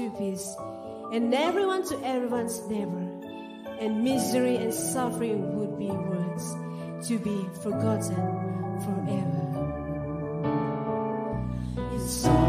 to peace, and everyone to everyone's neighbor, and misery and suffering would be words to be forgotten forever. It's so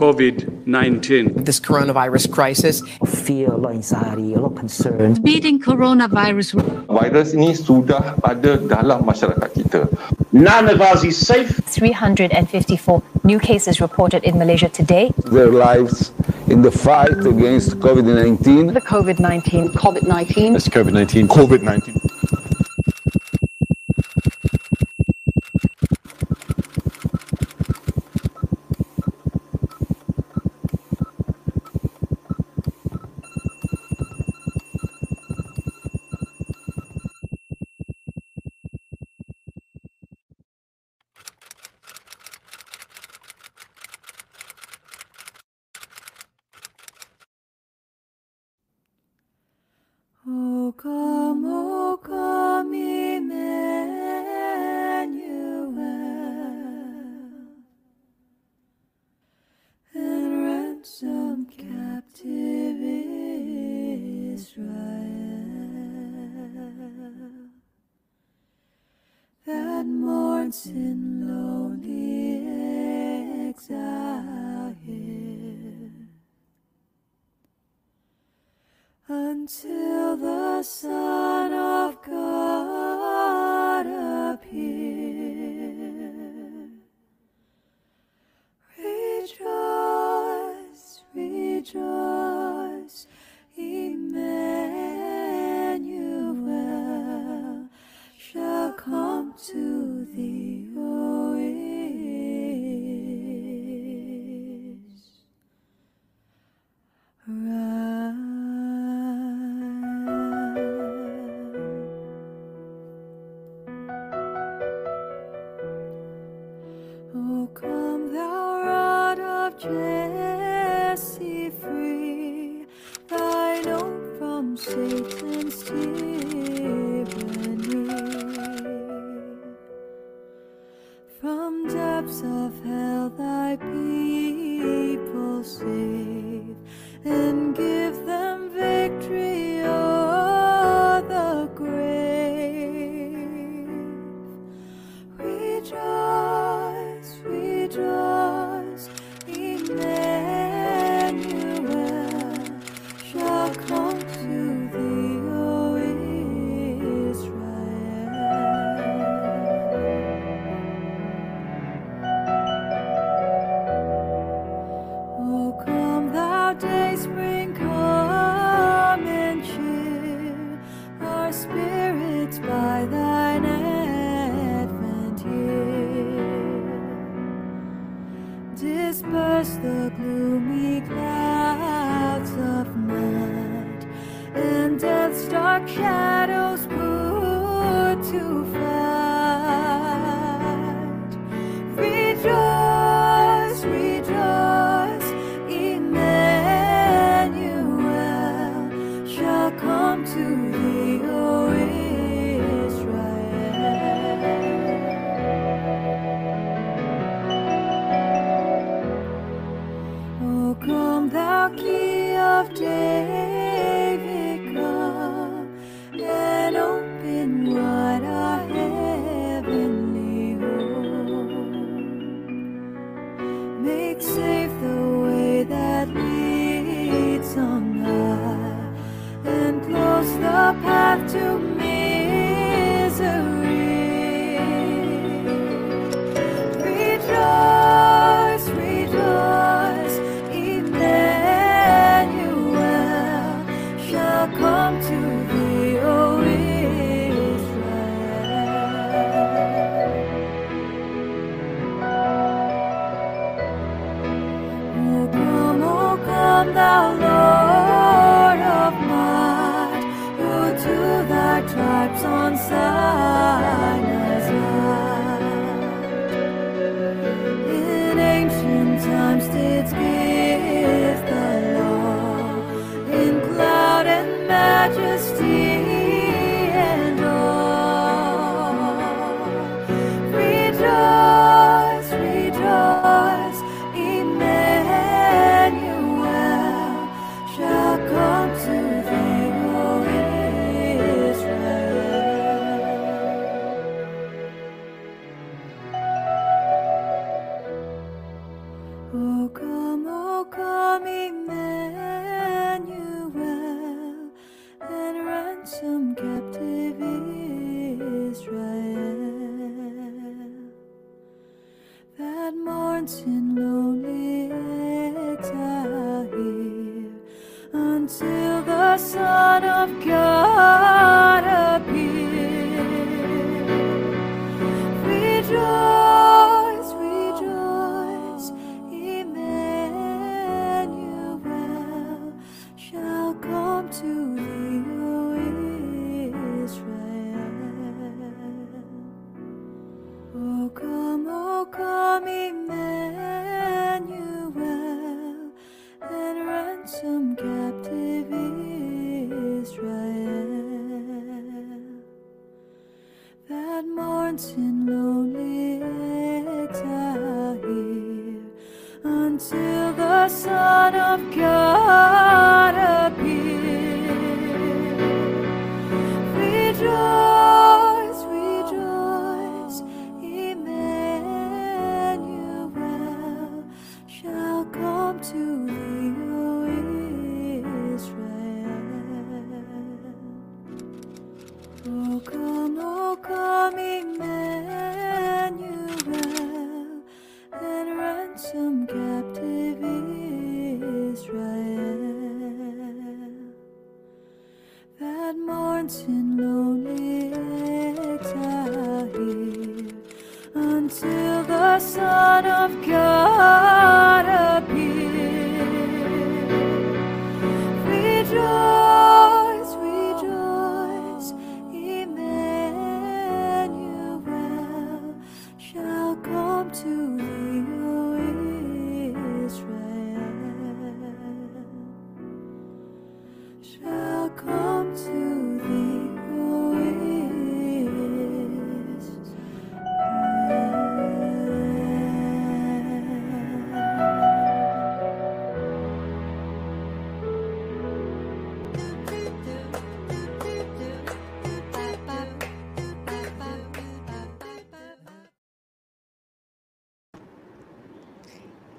COVID 19. This coronavirus crisis. Fear, of anxiety, a lot of concern. Beating coronavirus. Virus ini sudah ada dalam masyarakat kita. None of us is safe. 354 new cases reported in Malaysia today. Their lives in the fight against COVID 19. The COVID 19. COVID 19. It's COVID 19. COVID 19.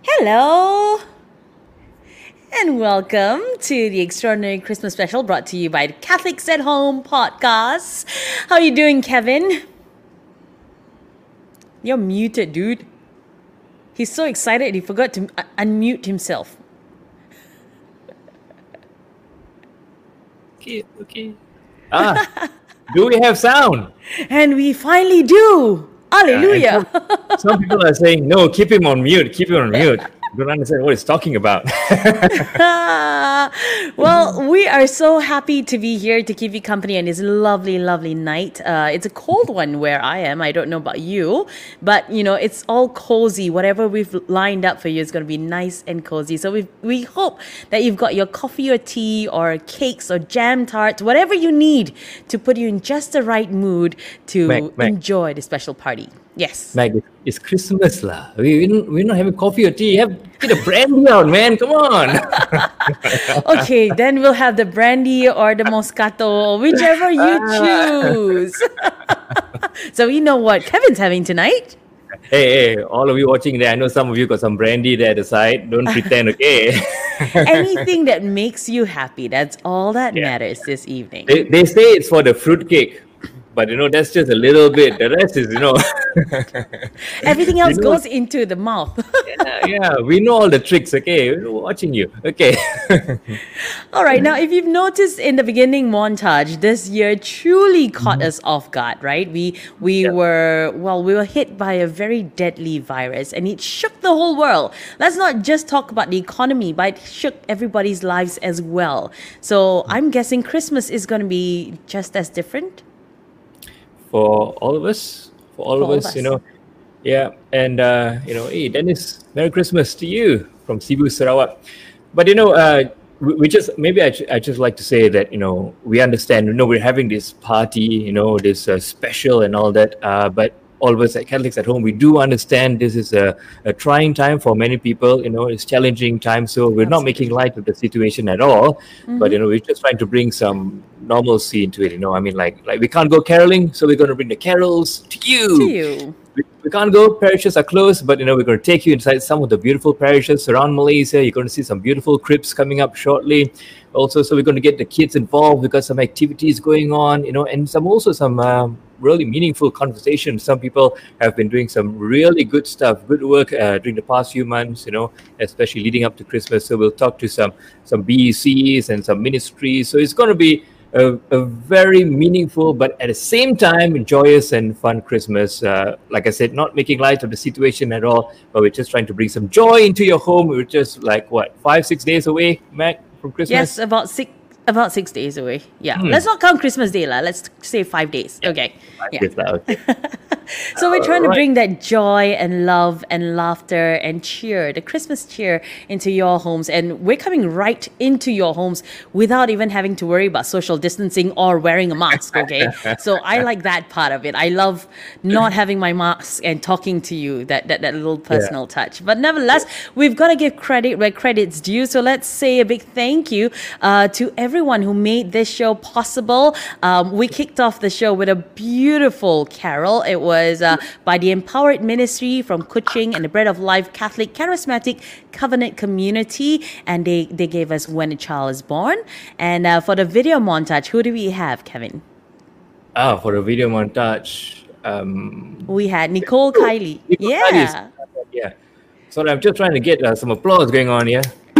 Hello! And welcome to the Extraordinary Christmas Special brought to you by Catholics at Home podcast. How are you doing, Kevin? You're muted, dude. He's so excited he forgot to uh, unmute himself. Okay, okay. Ah, do we have sound? And we finally do! Hallelujah! Some people are saying, no, keep him on mute, keep him on mute. Don't understand what he's talking about. well, we are so happy to be here to keep you company on this lovely, lovely night. Uh, it's a cold one where I am. I don't know about you, but you know, it's all cozy. Whatever we've lined up for you is going to be nice and cozy. So we we hope that you've got your coffee or tea or cakes or jam tarts, whatever you need to put you in just the right mood to enjoy the special party. Yes. Meg, it's- Christmas lah. We, we don't, we're not having coffee or tea. Have get a brandy out, man. Come on. okay, then we'll have the brandy or the Moscato, whichever you ah. choose. so you know what Kevin's having tonight. hey, hey, all of you watching there, I know some of you got some brandy there at the side. Don't pretend, okay? Anything that makes you happy, that's all that Yeah. matters this evening. they, they say it's for the fruit cake. But you know, that's just a little bit. The rest is, you know, Everything else know- goes into the mouth. yeah, yeah, we know all the tricks, okay? We're watching you. Okay. All right, now if you've noticed in the beginning montage, this year truly caught mm-hmm. us off guard, right? We we were well, we were hit by a very deadly virus, and it shook the whole world. Let's not just talk about the economy, but it shook everybody's lives as well. So mm-hmm. I'm guessing Christmas is going to be just as different. For all of us, for all For of all us, of you know. Yeah, and uh, you know, hey, Dennis, Merry Christmas to you from Sibu, Sarawak. But you know, uh, we, we just maybe I, I just like to say that you know we understand. You know, we're having this party, you know, this uh, special and all that. Uh, but us at Catholics at home, we do understand this is a, a trying time for many people. You know, it's challenging time, so we're not making light of the situation at all. But you know, we're just trying to bring some normalcy into it. You know, I mean, like like we can't go caroling, so we're going to bring the carols to you To you. we, we can't go parishes are closed but you know we're going to take you inside some of the beautiful parishes around malaysia you're going to see some beautiful cribs coming up shortly also so we're going to get the kids involved we've got some activities going on you know and some also some um, really meaningful conversations some people have been doing some really good stuff good work uh, during the past few months you know especially leading up to christmas so we'll talk to some some becs and some ministries so it's going to be a, a very meaningful, but at the same time, joyous and fun Christmas. Uh, like I said, not making light of the situation at all, but we're just trying to bring some joy into your home. We're just like, what, five, six days away, Mac, from Christmas? Yes, about six about six days away. Yeah. Hmm. Let's not count Christmas Day, lah. Let's say five days. Okay. Yeah. Yes, lah, okay. So we're trying to bring that joy and love and laughter and cheer, the Christmas cheer into your homes. And we're coming right into your homes without even having to worry about social distancing or wearing a mask. Okay. so I like that part of it. I love not having my mask and talking to you, that, that, that little personal touch. But nevertheless, we've got to give credit where credit's due. So let's say a big thank you uh, to everyone who made this show possible. Um, we kicked off the show with a beautiful carol. It was uh, by the Empowered Ministry from Kuching and the Bread of Life Catholic Charismatic Covenant Community. And they, they gave us When a Child is Born. And uh, for the video montage, who do we have, Kevin? ah, for the video montage. Um, We had Nicole Kylie. Nicole yeah. Yeah. So I'm just trying to get uh, some applause going on here.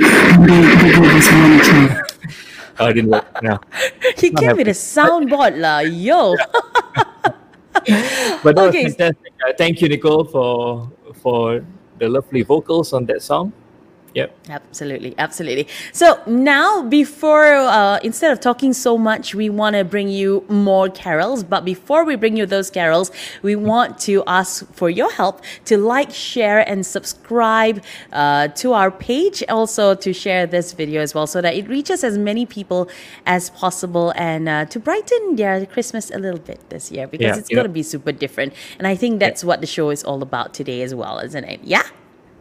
oh, didn't work. No. He gave it a soundboard, lah. Yo. But that Okay. was fantastic. Uh, thank you, Nicole, for for the lovely vocals on that song. Yep. Absolutely, absolutely. So now, before uh, instead of talking so much, we want to bring you more carols. But before we bring you those carols, we want to ask for your help to like, share, and subscribe uh, to our page. Also, to share this video as well, so that it reaches as many people as possible, and uh, to brighten their Christmas a little bit this year because Yeah, it's going to be super different. And I think that's what the show is all about today as well, isn't it? Yeah.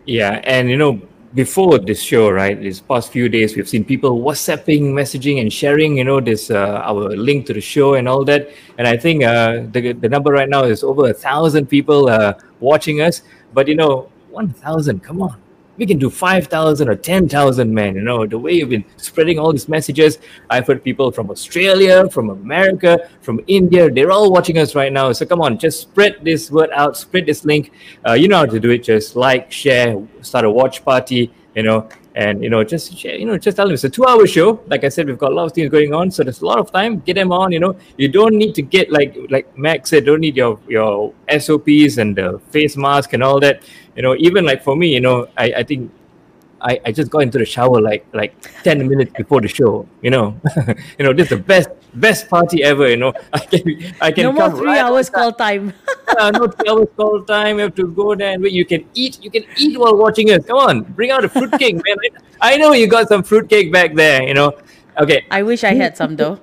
Yeah, and you know, before this show, right, these past few days, we've seen people WhatsApping, messaging, and sharing, you know, this uh, our link to the show and all that. And I think uh, the the number right now is over a thousand people uh, watching us. But you know, one thousand, come on, we can do five thousand or ten thousand, men. You know, the way you've been spreading all these messages. I've heard people from Australia, from America, from India. They're all watching us right now. So come on, just spread this word out, spread this link. Uh, you know how to do it. Just like, share, start a watch party. You know, and you know, just. You know, just tell them it's a two-hour show. Like I said, we've got a lot of things going on, so there's a lot of time. Get them on. You know, you don't need to get like like Max said, don't need your your SOPs and the face mask and all that. You know, even like for me, you know, I I think I, I just got into the shower like like 10 minutes before the show you know? You know this is the best best party ever you know? I can i can no more three right hours call time. Yeah, no three hours call time. You have to go there and wait. You can eat you can eat while watching us. Come on bring out a fruitcake man. I, I know you got some fruitcake back there you know? Okay. I wish I had some though.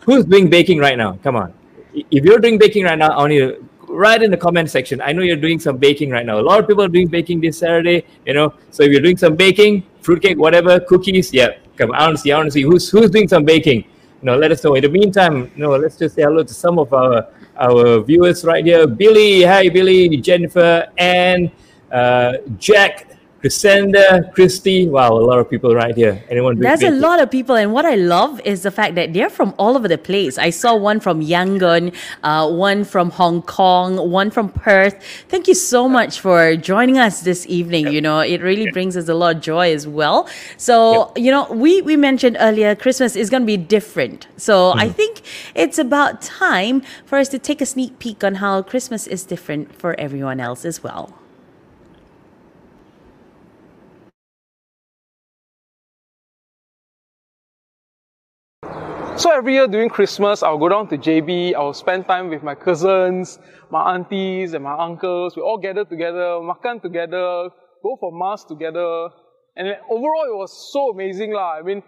who's doing baking right now? Come on. If you're doing baking right now, I want you to write in the comment section. I know you're doing some baking right now. A lot of people are doing baking this Saturday, you know. So if you're doing some baking, fruitcake, whatever, cookies, yeah, come. I want to see. I want to see who's who's doing some baking. You know, let us know. In the meantime, you know, let's just say hello to some of our our viewers right here. Billy, hi Billy, Jennifer, and uh, Jack, Crescenda, Christy. Wow, a lot of people right here. Anyone? There's a lot of people, and what I love is the fact that they're from all over the place. I saw one from Yangon, uh, one from Hong Kong, one from Perth. Thank you so much for joining us this evening. You know, it really brings us a lot of joy as well. So, you know, we, we mentioned earlier Christmas is going to be different. So I think it's about time for us to take a sneak peek on how Christmas is different for everyone else as well. So every year during Christmas, I'll go down to JB, I'll spend time with my cousins, my aunties and my uncles. We all gather together, makan together, go for mass together. And overall, it was so amazing lah. I mean,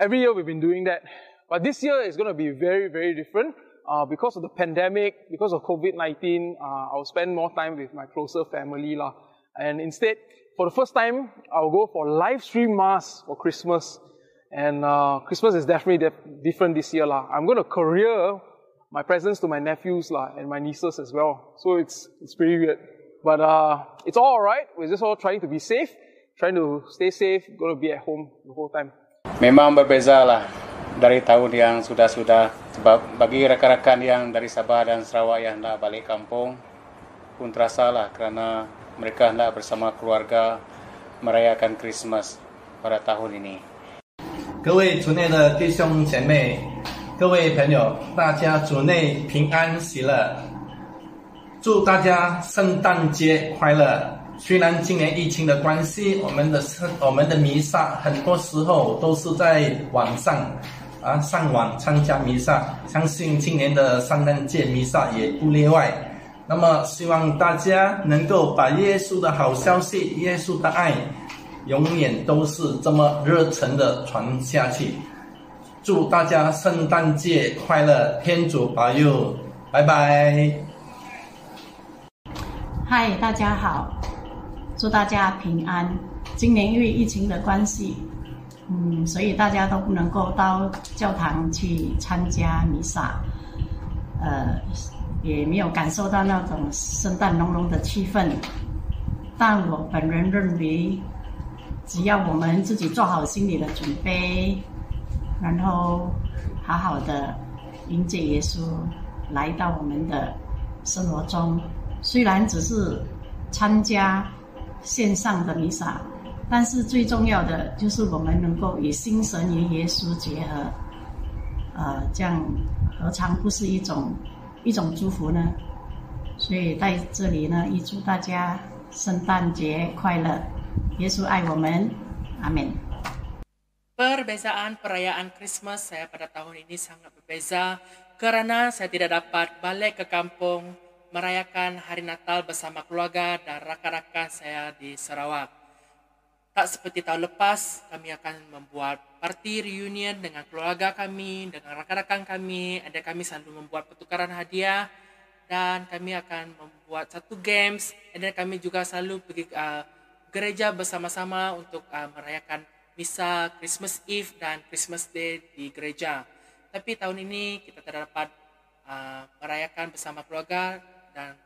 every year we've been doing that. But this year is going to be very, very different. Uh, because of the pandemic, because of COVID-19, uh, I'll spend more time with my closer family lah. And instead, for the first time, I'll go for live stream mass for Christmas. And uh, Christmas is definitely def- different this year lah. I'm going to courier my presents to my nephews lah and my nieces as well. So it's it's pretty weird, but uh, it's all alright. We're just all trying to be safe, trying to stay safe. Going to be at home the whole time. Memang berbeza lah dari tahun yang sudah-sudah sebab bagi rakan-rakan yang dari Sabah dan Sarawak yang hendak balik kampung pun terasa lah kerana mereka hendak bersama keluarga merayakan Christmas pada tahun ini. 各位族内的弟兄姐妹，各位朋友，大家主内平安喜乐，祝大家圣诞节快乐。虽然今年疫情的关系，我们的圣我们的弥撒很多时候都是在网上啊上网参加弥撒，相信今年的圣诞节弥撒也不例外。那么，希望大家能够把耶稣的好消息、耶稣的爱，永远都是这么热忱的传下去。祝大家圣诞节快乐，天主保佑，拜拜。嗨，大家好，祝大家平安。今年因为疫情的关系，嗯，所以大家都不能够到教堂去参加弥撒，呃，也没有感受到那种圣诞浓浓的气氛。但我本人认为，只要我们自己做好心理的准备，然后好好的迎接耶稣来到我们的生活中。虽然只是参加线上的弥撒，但是最重要的就是我们能够与心神与耶稣结合，呃，这样何尝不是一种一种祝福呢？所以在这里呢，预祝大家圣诞节快乐，耶稣爱我们，阿门。 Perbezaan perayaan Christmas saya pada tahun ini sangat berbeza kerana saya tidak dapat balik ke kampung merayakan hari Natal bersama keluarga dan rakan-rakan saya di Sarawak. Tak seperti tahun lepas, kami akan membuat parti reunion dengan keluarga kami, dengan rakan-rakan kami. Ada kami selalu membuat pertukaran hadiah dan kami akan membuat satu games. Dan kami juga selalu pergi uh, gereja bersama-sama untuk uh, merayakan misa Christmas Eve dan Christmas Day di gereja. Tapi tahun ini kita tidak dapat uh, merayakan bersama keluarga dan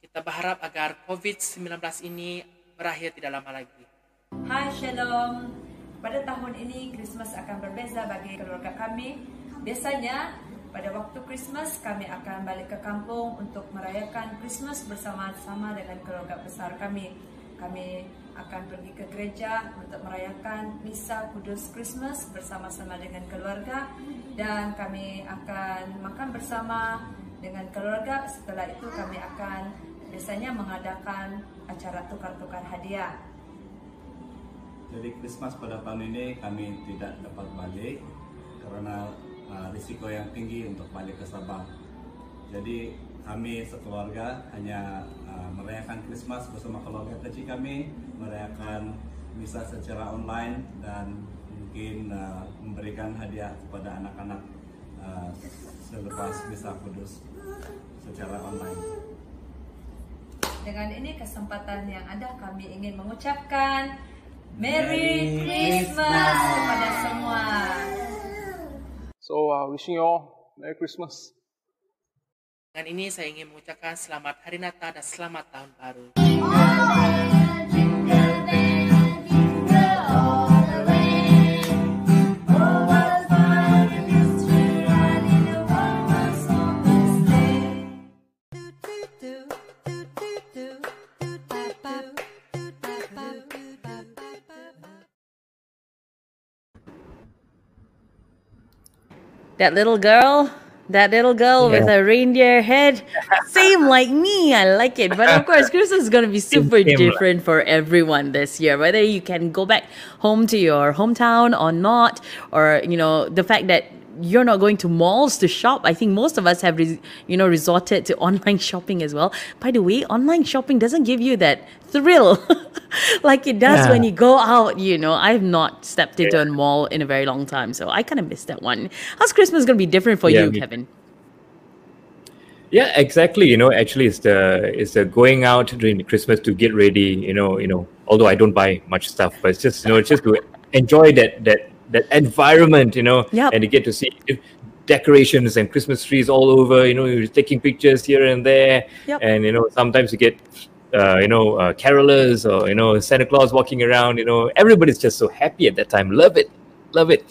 kita berharap agar COVID-19 ini berakhir tidak lama lagi. Hai Shalom. Pada tahun ini Christmas akan berbeza bagi keluarga kami. Biasanya pada waktu Christmas kami akan balik ke kampung untuk merayakan Christmas bersama-sama dengan keluarga besar kami. Kami akan pergi ke gereja untuk merayakan misa kudus Christmas bersama-sama dengan keluarga dan kami akan makan bersama dengan keluarga. Setelah itu kami akan biasanya mengadakan acara tukar-tukar hadiah. Jadi Christmas pada tahun ini kami tidak dapat balik karena uh, risiko yang tinggi untuk balik ke Sabah. Jadi kami sekeluarga hanya uh, merayakan Christmas bersama keluarga kecil kami, merayakan misa secara online dan mungkin uh, memberikan hadiah kepada anak-anak uh, selepas misa kudus secara online. Dengan ini kesempatan yang ada kami ingin mengucapkan Merry Merry Christmas Christmas. kepada semua. So, uh, wishing you all Merry Christmas. Dengan ini saya ingin mengucapkan selamat Hari Natal dan selamat Tahun Baru. That little girl, that little girl with a reindeer head, same like me. I like it. But of course, Christmas is going to be super same, different for everyone this year. Whether you can go back home to your hometown or not, or you know the fact that you're not going to malls to shop. I think most of us have, res- you know, resorted to online shopping as well. By the way, online shopping doesn't give you that thrill like it does when you go out. You know, I've not stepped into a mall in a very long time, so I kind of missed that one. How's Christmas going to be different for Yeah, you, me- Kevin? Yeah, exactly. You know, actually, it's the it's the going out during the Christmas to get ready. You know, you know. Although I don't buy much stuff, but it's just you know, it's just to enjoy that that that environment. You know, Yep. and you get to see decorations and Christmas trees all over. You know, you're taking pictures here and there, Yep. and you know, sometimes you get. Uh, you know, uh, carolers or you know, Santa Claus walking around. You know, everybody's just so happy at that time. Love it, love it.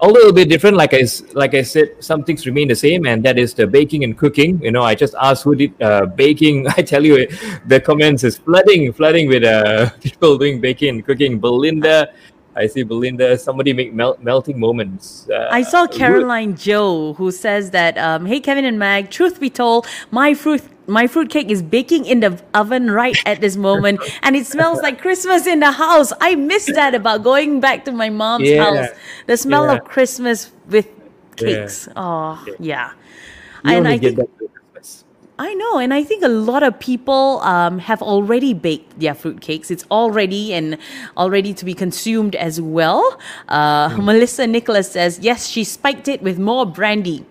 Although little bit different, like I like I said, some things remain the same, and that is the baking and cooking. You know, I just asked who did uh, baking. I tell you, the comments is flooding, flooding with uh, people doing baking and cooking. Belinda, I see Belinda. Somebody make mel- melting moments. Uh, I saw good. Caroline Joe who says that, um, "Hey Kevin and Mag, truth be told, my fruit my fruit cake is baking in the oven right at this moment, and it smells like Christmas in the house. I miss that about going back to my mom's Yeah. house. The smell Yeah. of Christmas with Yeah. cakes. Oh yeah, You and I think that for Christmas. I know, and I think a lot of people um, have already baked their fruit cakes. It's all ready and all ready to be consumed as well. Uh, Melissa Nicholas says, yes, she spiked it with more brandy.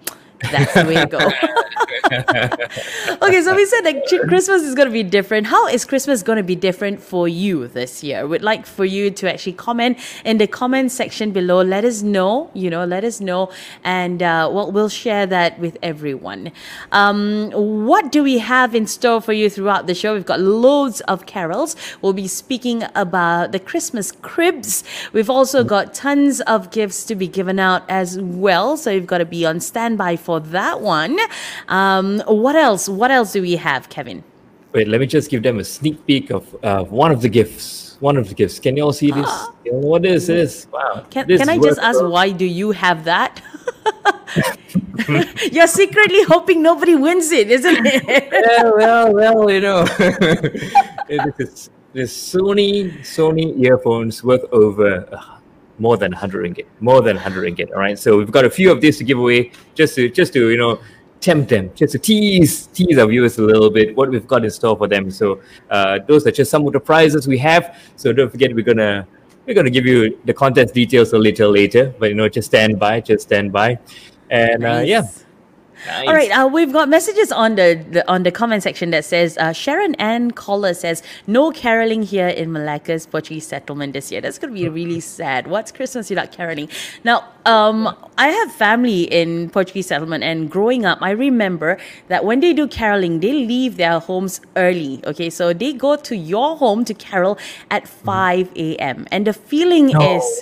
That's the way to go. okay, so we said that Christmas is going to be different. How is Christmas going to be different for you this year? We'd like for you to actually comment in the comment section below. Let us know, you know, let us know, and uh, well, we'll share that with everyone. Um, what do we have in store for you throughout the show? We've got loads of carols. We'll be speaking about the Christmas cribs. We've also got tons of gifts to be given out as well, so you've got to be on standby for that one. Um, what else? What else do we have, Kevin? Wait, let me just give them a sneak peek of uh, one of the gifts. One of the gifts. Can you all see this? What is this? Wow. Can, This can I just ask why do you have that? You're secretly hoping nobody wins it, isn't it? yeah, well, well, you know, this is this Sony Sony earphones worth over more than 100 ringgit, more than 100 ringgit. All right, so we've got a few of these to give away, just to just to you know tempt them, just to tease tease our viewers a little bit what we've got in store for them. So uh, those are just some of the prizes we have. So don't forget, we're gonna we're gonna give you the contest details a little later, but you know, just stand by, just stand by, and uh, yeah. All right, uh, we've got messages on the, the on the comment section that says uh, Sharon Ann Collar says no caroling here in Malacca's Portuguese settlement this year. That's going to be really sad. What's Christmas without caroling? Now, um, I have family in Portuguese settlement, and growing up, I remember that when they do caroling, they leave their homes early. Okay, so they go to your home to carol at five a.m. and the feeling No is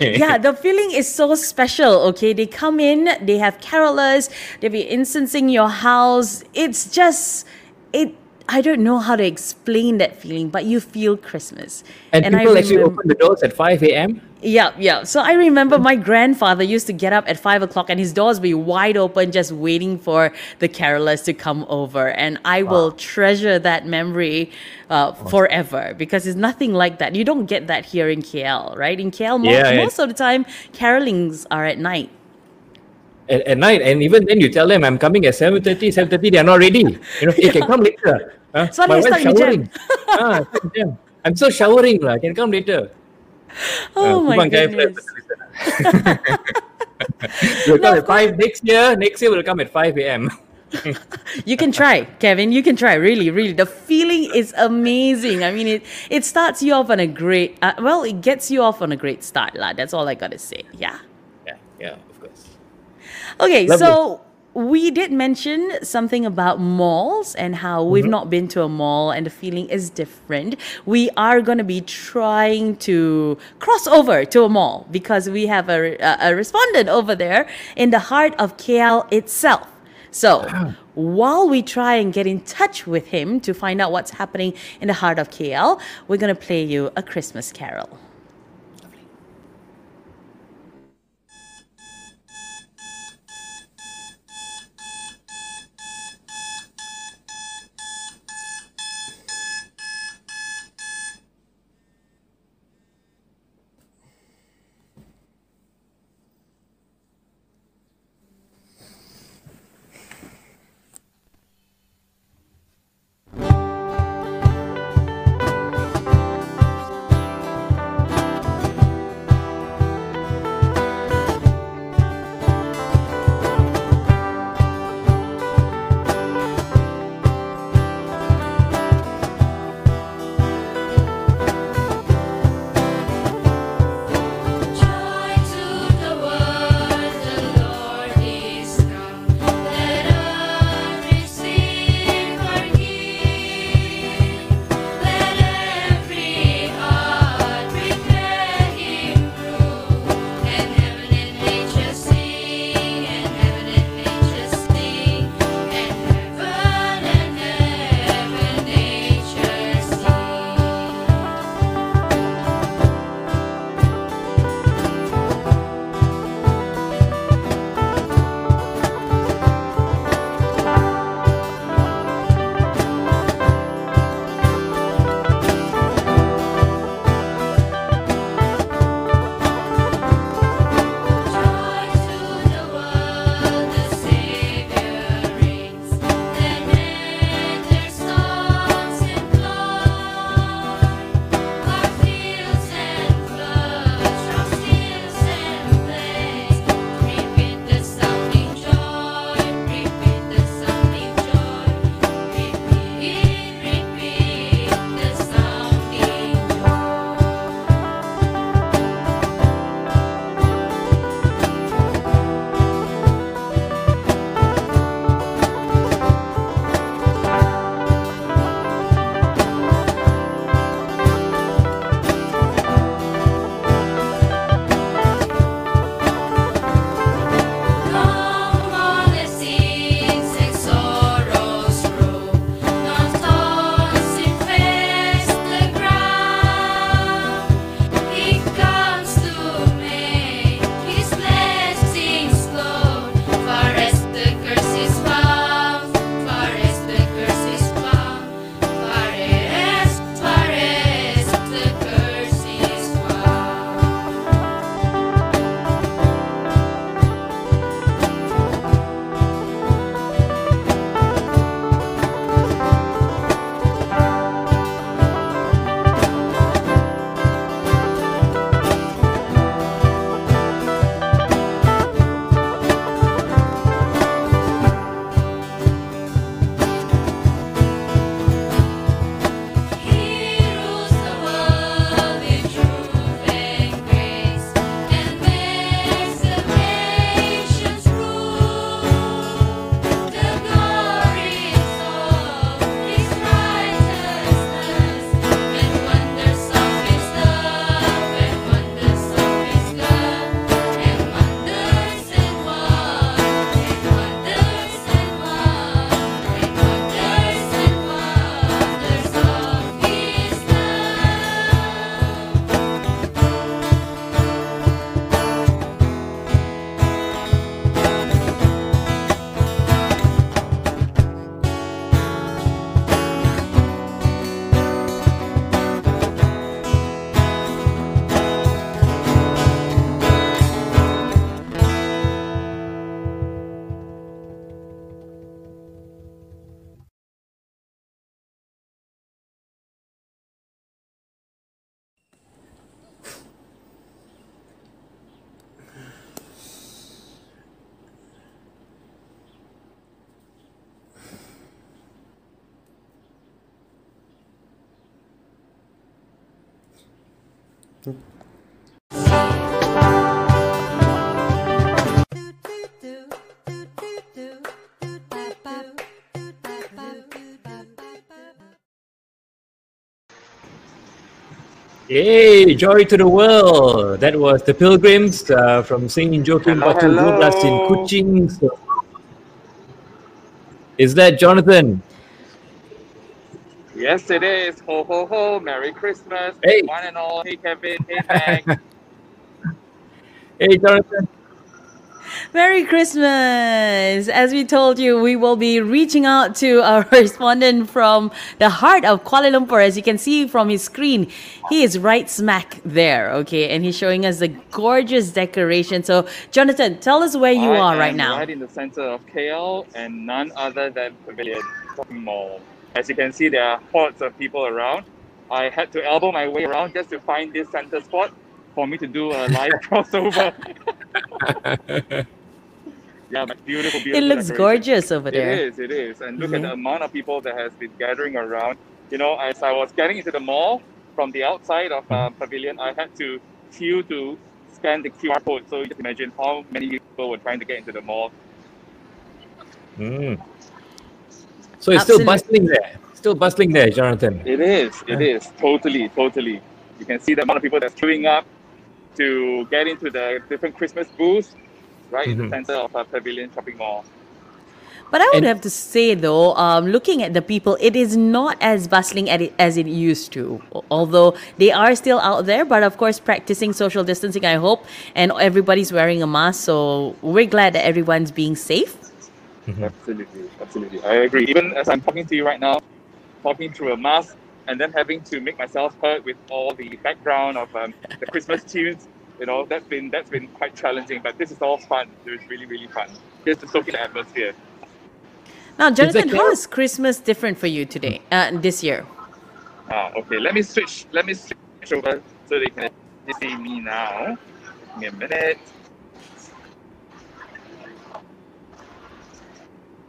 yeah, the feeling is so special. Okay, they come in, they have carolers, they'll be incensing your house. It's just it. I don't know how to explain that feeling, but you feel Christmas. And, I people actually open the doors at 5 a.m. yeah, yeah. So I remember my grandfather used to get up at five o'clock and his doors would be wide open, just waiting for the carolers to come over. And I will treasure that memory uh, forever because it's nothing like that. You don't get that here in KL, right? In KL, mo- Yeah, yeah. most of the time, carolings are at night. at, at night, and even then you tell them I'm coming at 7.30, 7.30, they're not ready. You know, you can come later. Huh? Sorry, My I'm wife's stuck in the jam. showering. ah, stuck in jam. I'm still showering, lah. can come later. Oh Uh, my Kupang Jaya goodness. We'll come at 5 next year. Next year we'll come at 5 a.m. You can try, Kevin. You can try. Really, really. The feeling is amazing. I mean, it it starts you off on a great. Uh, well, it gets you off on a great start, lah. That's all I gotta say. Yeah. Yeah, yeah, of course. Okay, Lovely. so we did mention something about malls and how we've Mhm. not been to a mall and the feeling is different. We are going to be trying to cross over to a mall because we have a, a, a respondent over there in the heart of KL itself. So, while we try and get in touch with him to find out what's happening in the heart of KL, we're going to play you a Christmas carol. Yay! Joy to the world. That was the Pilgrims uh, from Saint Joachim Hello, Batu in. Kuching. So- Is that Jonathan? Yes, it is. Ho ho ho! Merry Christmas, Hey. one and all. Hey Kevin. Hey Meg. Hey, Jonathan. Merry Christmas! As we told you, we will be reaching out to our respondent from the heart of Kuala Lumpur. As you can see from his screen, he is right smack there, okay? And he's showing us the gorgeous decoration. So, Jonathan, tell us where you I are right am now. Right in the center of KL and none other than Pavilion Shopping Mall. As you can see, there are hordes of people around. I had to elbow my way around just to find this center spot for me to do a live crossover. yeah, beautiful, beautiful. It looks decoration. gorgeous over there. It is, it is. And look at the amount of people that has been gathering around. You know, as I was getting into the mall from the outside of uh, Pavilion, I had to queue to scan the QR code. So you just imagine how many people were trying to get into the mall. Mm. So it's still bustling there. Still bustling there, Jonathan. It is, it is. Totally, totally. You can see the amount of people that's queuing up to get into the different Christmas booths right in the center of a Pavilion shopping mall. But I would have to say though, um, looking at the people, it is not as bustling at it, as it used to. Although they are still out there, but of course practicing social distancing, I hope, and everybody's wearing a mask. So we're glad that everyone's being safe. Absolutely, absolutely. I agree. Even as I'm talking to you right now, talking through a mask and then having to make myself heard with all the background of um, the Christmas tunes, you know, that's been that's been quite challenging. But this is all fun. it was really, really fun. Just to soak in the atmosphere. Now, Jonathan, that how clear? is Christmas different for you today, uh, this year? Ah, okay. Let me switch. Let me switch over so they can see me now. Give me a minute.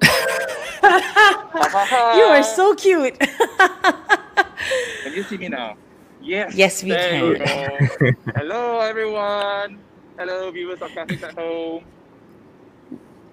you are so cute. Can you see me now? Yes. Yes, we there can. you. Hello, everyone. Hello, viewers of Catholics at Home.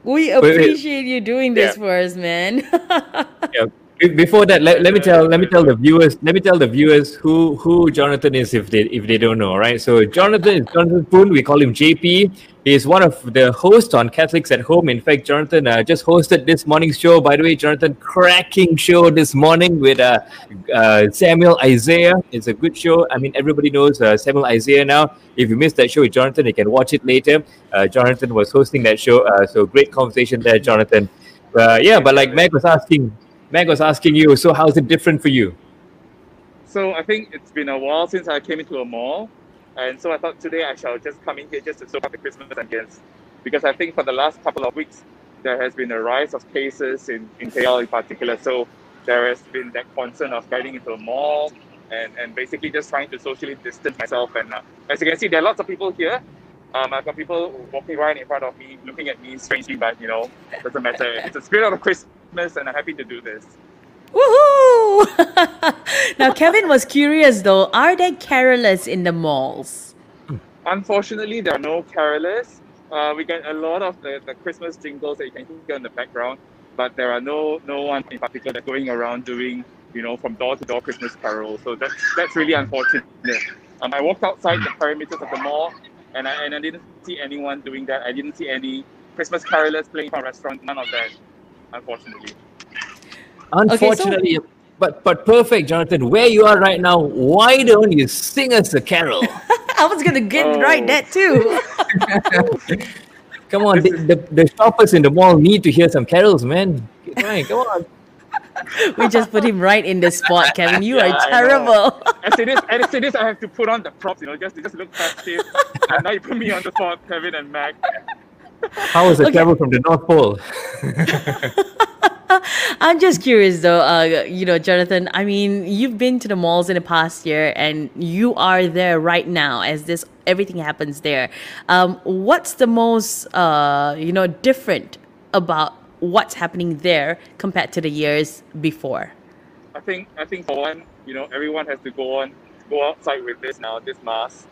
We appreciate you doing this Yeah. for us, man. Yeah. Before that, let, let me tell let me tell the viewers let me tell the viewers who who Jonathan is if they if they don't know. Right. So Jonathan is Jonathan Poon. We call him JP. He is one of the hosts on Catholics at Home. In fact, Jonathan uh, just hosted this morning's show. By the way, Jonathan, cracking show this morning with uh, uh, Samuel Isaiah. It's a good show. I mean, everybody knows uh, Samuel Isaiah now. If you missed that show with Jonathan, you can watch it later. Uh, Jonathan was hosting that show. Uh, so great conversation there, Jonathan. Yeah, but like Meg was asking, Meg was asking you, so how's it different for you? So I think it's been a while since I came into a mall, and so I thought today I shall just come in here just to soak up the Christmas ambience, because I think for the last couple of weeks there has been a rise of cases in in KL in particular. So there has been that concern of getting into a mall and and basically just trying to socially distance myself. And uh, as you can see, there are lots of people here. Um, I've got people walking right in front of me, looking at me strangely, but you know, doesn't matter. It's a spirit of Christmas, and I'm happy to do this. Woohoo! now, Kevin was curious though. Are there carolers in the malls? Unfortunately, there are no carolers. Uh, we get a lot of the, the Christmas jingles that you can hear in the background, but there are no no one in particular going around doing you know from door to door Christmas carols. So that's that's really unfortunate. Um, I walked outside the perimeters of the mall, and I and I didn't see anyone doing that. I didn't see any Christmas carolers playing from a restaurant. None of that, unfortunately. Unfortunately, but but perfect, Jonathan. Where you are right now, why don't you sing us a carol? I was gonna get Oh. right that too. come on, the, the, the shoppers in the mall need to hear some carols, man. Come on, come on. we just put him right in the spot, Kevin. You Yeah, are terrible. As it is, as it is, I have to put on the props, you know, just to just look festive. and now you put me on the spot, Kevin and Mac. How was the travel from the North Pole? I'm just curious though, uh, you know, Jonathan. I mean, you've been to the malls in the past year, and you are there right now as this everything happens there. Um, what's the most, uh, you know, different about what's happening there compared to the years before? I think I think for one, you know, everyone has to go on go outside with this now, this mask.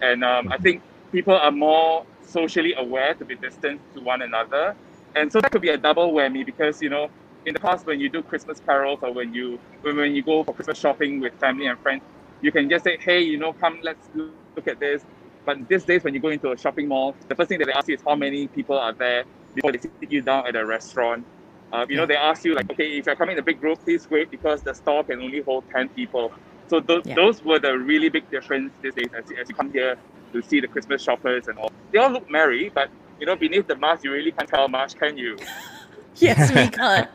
And um, I think people are more socially aware to be distant to one another. And so that could be a double whammy because, you know, in the past when you do Christmas carols or when you when, when you go for Christmas shopping with family and friends, you can just say, hey, you know, come, let's look at this. But these days, when you go into a shopping mall, the first thing that they ask you is how many people are there before they sit you down at a restaurant. Uh, you know, they ask you like, okay, if you're coming in a big group, please wait because the store can only hold ten people. So those, Yeah. those were the really big difference these days as, as you come here to see the Christmas shoppers and all. They all look merry, but you know, beneath the mask, you really can't tell much, can you? Yes, we can't.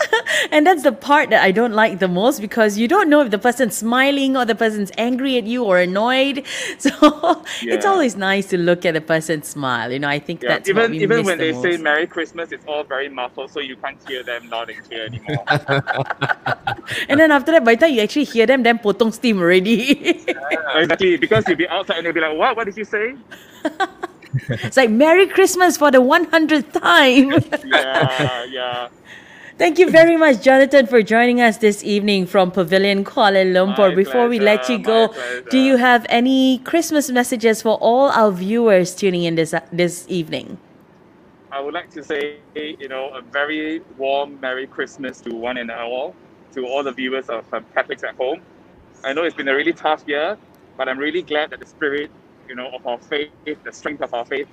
and that's the part that I don't like the most because you don't know if the person's smiling or the person's angry at you or annoyed. So it's always nice to look at the person smile. You know, I think Yeah, that's even even when the they most. say Merry Christmas, it's all very muffled, so you can't hear them loud and clear anymore. and then after that, by the time you actually hear them, then potong steam already. exactly, because you'll be outside and you'll be like, "What? What did you say?" it's like Merry Christmas for the 100th time. Yeah, yeah. Thank you very much, Jonathan, for joining us this evening from Pavilion Kuala Lumpur. My Before we let you go, do you have any Christmas messages for all our viewers tuning in this this evening? I would like to say, you know, a very warm Merry Christmas to one and all, to all the viewers of um, Catholics at home. I know it's been a really tough year, but I'm really glad that the spirit, you know, of our faith, the strength of our faith,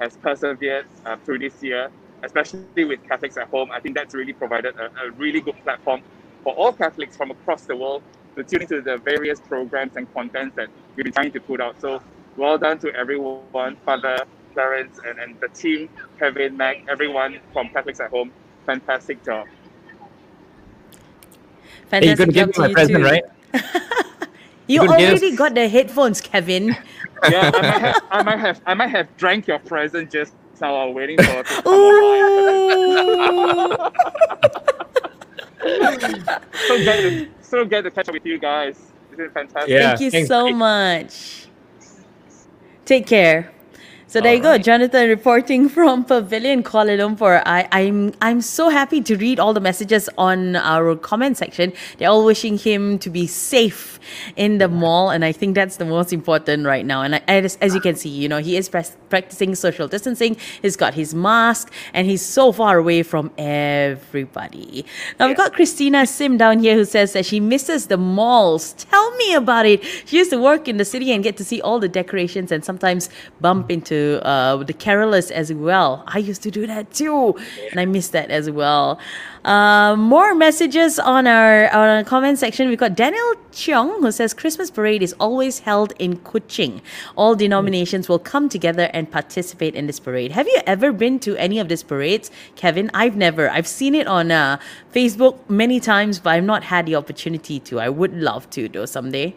has persevered uh, through this year, especially with Catholics at home. I think that's really provided a, a really good platform for all Catholics from across the world to tune into the various programs and contents that we've been trying to put out. So well done to everyone, Father Clarence and, and the team, Kevin, Mac, everyone from Catholics at Home. Fantastic job. Hey, you're gonna give job me to my you present, too. right? You You're gonna already got the headphones, Kevin. Yeah, I might have, I might have, I might have drank your present just now while waiting for it to so glad to, so glad to catch up with you guys. It's been fantastic. Thank you so much. Take care. So there you go, Jonathan reporting from Pavilion Kuala Lumpur. I, I'm I'm so happy to read all the messages on our comment section. They're all wishing him to be safe in the mall, and I think that's the most important right now. And I, as, as you can see, you know, he is pres- practicing social distancing. He's got his mask, and he's so far away from everybody. Now we've got Christina Sim down here who says that she misses the malls. Tell me about it. She used to work in the city and get to see all the decorations and sometimes bump into uh, the carolers as well. I used to do that too, and I miss that as well. Uh, more messages on our, on our comment section. We've got Daniel Cheong who says Christmas parade is always held in Kuching. All denominations will come together and participate in this parade. Have you ever been to any of these parades, Kevin? I've never. I've seen it on uh, Facebook many times, but I've not had the opportunity to. I would love to though someday.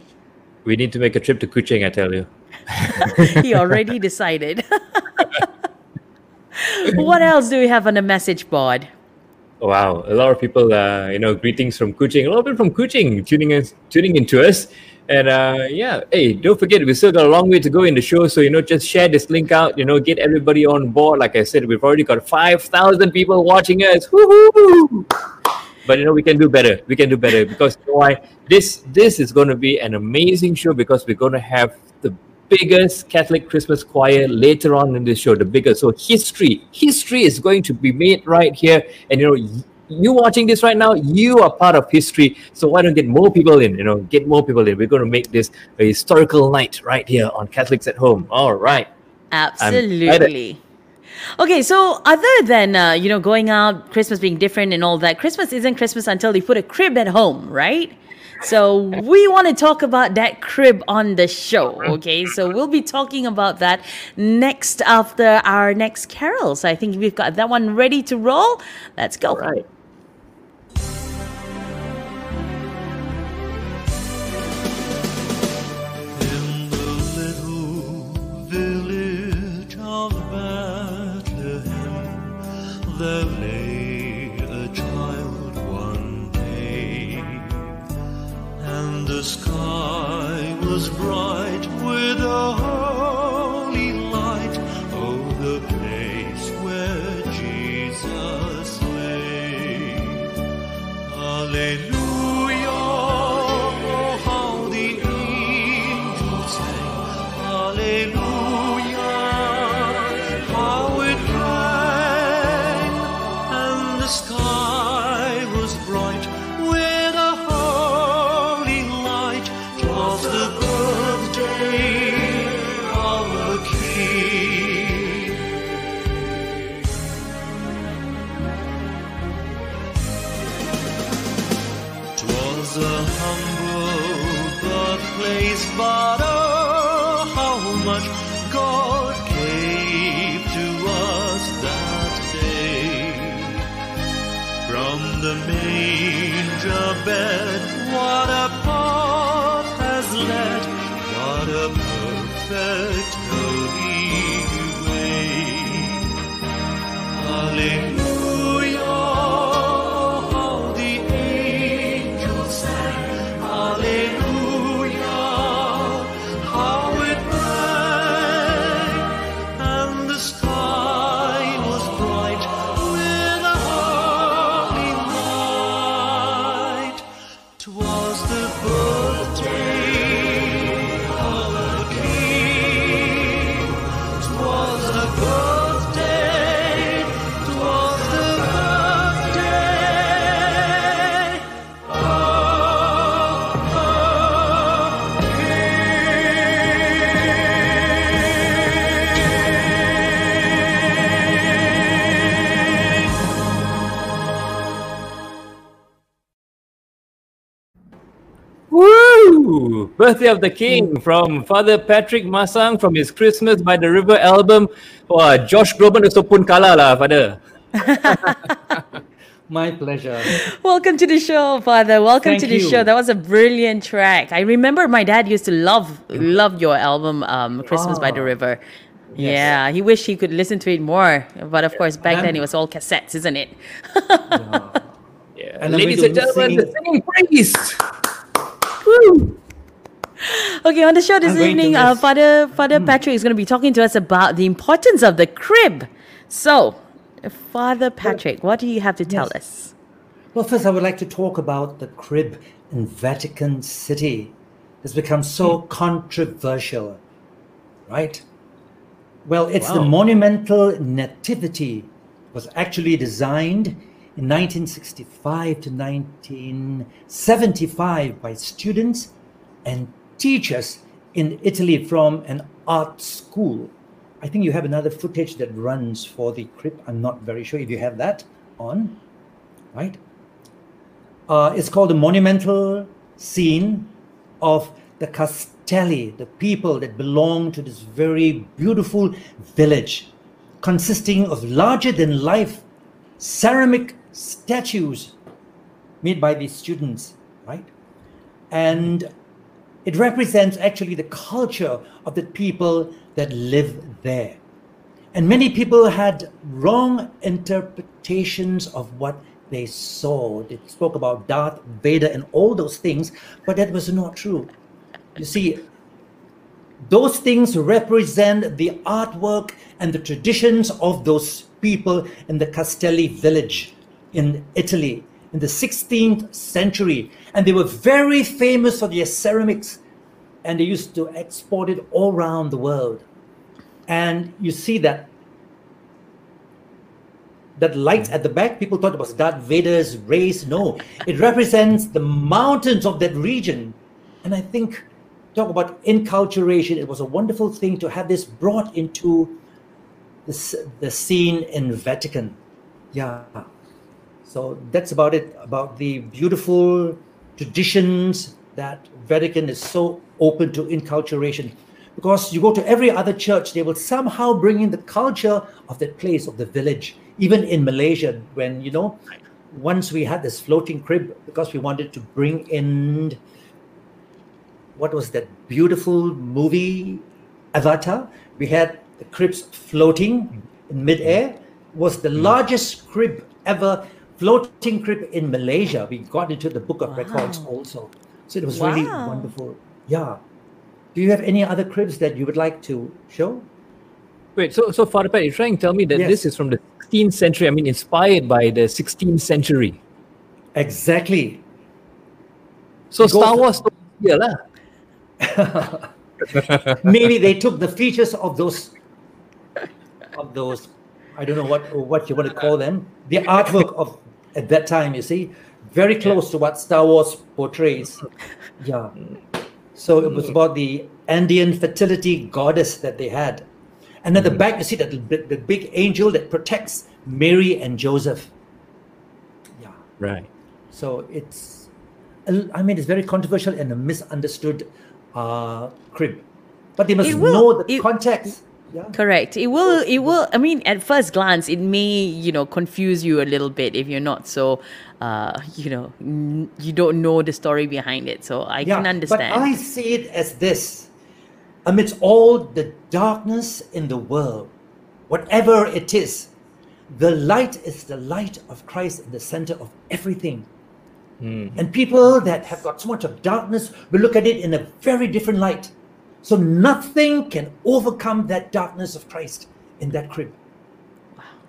We need to make a trip to Kuching, I tell you. he already decided. what else do we have on the message board? Wow, a lot of people, uh, you know, greetings from Kuching. A lot of people from Kuching tuning in, tuning into us. And uh, yeah, hey, don't forget, we still got a long way to go in the show. So, you know, just share this link out, you know, get everybody on board. Like I said, we've already got 5,000 people watching us. Woohoo! But, you know, we can do better. We can do better because you know why? This, this is going to be an amazing show because we're going to have the biggest Catholic Christmas choir later on in this show, the biggest. So history, history is going to be made right here. And you know, you watching this right now, you are part of history. So why don't get more people in? You know, get more people in. We're going to make this a historical night right here on Catholics at Home. All right. Absolutely. Okay, so other than uh, you know going out, Christmas being different and all that, Christmas isn't Christmas until you put a crib at home, right? So we want to talk about that crib on the show. Okay, so we'll be talking about that next after our next carol. So I think we've got that one ready to roll. Let's go. Right. sky was bright with a holy light. Oh, the place where Jesus lay. Alleluia. place, but oh, how much God gave to us that day. From the manger bed Birthday of the King from Father Patrick Masang from his Christmas by the River album. Wah, Josh Groban also pun kalah lah, Father. My pleasure. Welcome to the show, Father. Welcome Thank to the you. show. That was a brilliant track. I remember my dad used to love love your album, um, Christmas by the Ah, River. yes. Yeah, he wished he could listen to it more. But of course, back then it was all cassettes, isn't it? Yeah. And Ladies and to gentlemen, the singing priest. Okay, on the show this I'm going to evening, uh, Father Father Patrick is going to be talking to us about the importance of the crib. So, Father Patrick, what do you have to tell Yes. us? Well, first, I would like to talk about the crib in Vatican City. It's become so controversial, right? Well, it's the monumental nativity was actually designed in 1965 to 1975 by students and teachers in Italy from an art school. I think you have another footage that runs for the crib. I'm not very sure if you have that on, right? Uh, it's called the monumental scene of the Castelli, the people that belong to this very beautiful village, consisting of larger than life ceramic statues made by these students, right? And it represents actually the culture of the people that live there. And many people had wrong interpretations of what they saw. They spoke about Darth Vader and all those things, but that was not true. You see, those things represent the artwork and the traditions of those people in the Castelli village in Italy in the 16th century. And they were very famous for their ceramics and they used to export it all around the world. And you see that that light at the back, people thought it was Darth Vader's race. No, it represents the mountains of that region. And I think, talk about enculturation, it was a wonderful thing to have this brought into the, s- the scene in Vatican. Yeah. So that's about it, about the beautiful traditions that Vatican is so open to enculturation. Because you go to every other church, they will somehow bring in the culture of that place, of the village. Even in Malaysia, when, you know, once we had this floating crib because we wanted to bring in what was that beautiful movie Avatar? We had the cribs floating in midair. It Was the mm. largest crib ever floating crib in Malaysia. We got into the book of records also. So it was really wonderful. Yeah. Do you have any other cribs that you would like to show? Wait, so so Father you're trying to tell me that Yes. this is from the 16th century. I mean, inspired by the 16th century. Exactly. So You go Star for- Wars, yeah lah. Maybe they took the features of those of those I don't know what what you want to call them. The artwork of at that time, you see, very close to what Star Wars portrays. Yeah. So it was about the Andean fertility goddess that they had. And at the back, you see that the, big- the big angel that protects Mary and Joseph. Yeah. Right. So it's, I mean, it's very controversial and a misunderstood uh, crib. But they must It will- know the it- context. Correct. It will. It will. I mean, at first glance, it may you know confuse you a little bit if you're not so, uh, you know, n- you don't know the story behind it. So I can understand. But I see it as this amidst all the darkness in the world, whatever it is, the light is the light of Christ in the center of everything. And people that have got so much of darkness will look at it in a very different light. So nothing can overcome that darkness of Christ in that crib.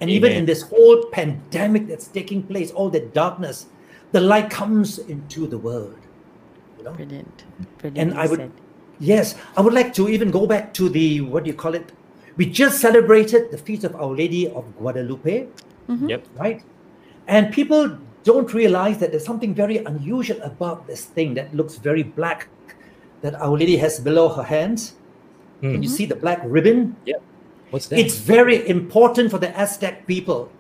And even in this whole pandemic that's taking place, all the darkness, the light comes into the world. You know? Brilliant. And I would, yes, I would like to even go back to the, what do you call it? We just celebrated the feast of Our Lady of Guadalupe, Yep. right? And people don't realize that there's something very unusual about this thing that looks very black that Our Lady has below her hands. Can you mm-hmm. see the black ribbon? Yep. What's that? It's very important for the Aztec people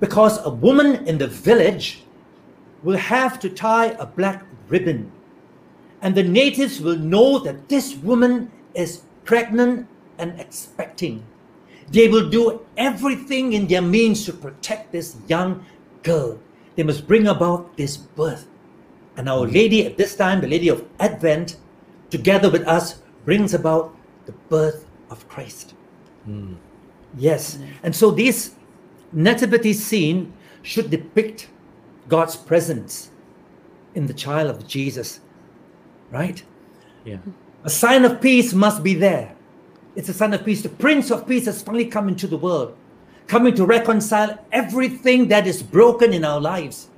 because a woman in the village will have to tie a black ribbon. And the natives will know that this woman is pregnant and expecting. They will do everything in their means to protect this young girl. They must bring about this birth. And Our Lady at this time, the Lady of Advent, together with us, brings about the birth of Christ. Hmm. Yes. And so this nativity scene should depict God's presence in the child of Jesus, right? Yeah. A sign of peace must be there. It's a sign of peace. The Prince of Peace has finally come into the world, coming to reconcile everything that is broken in our lives.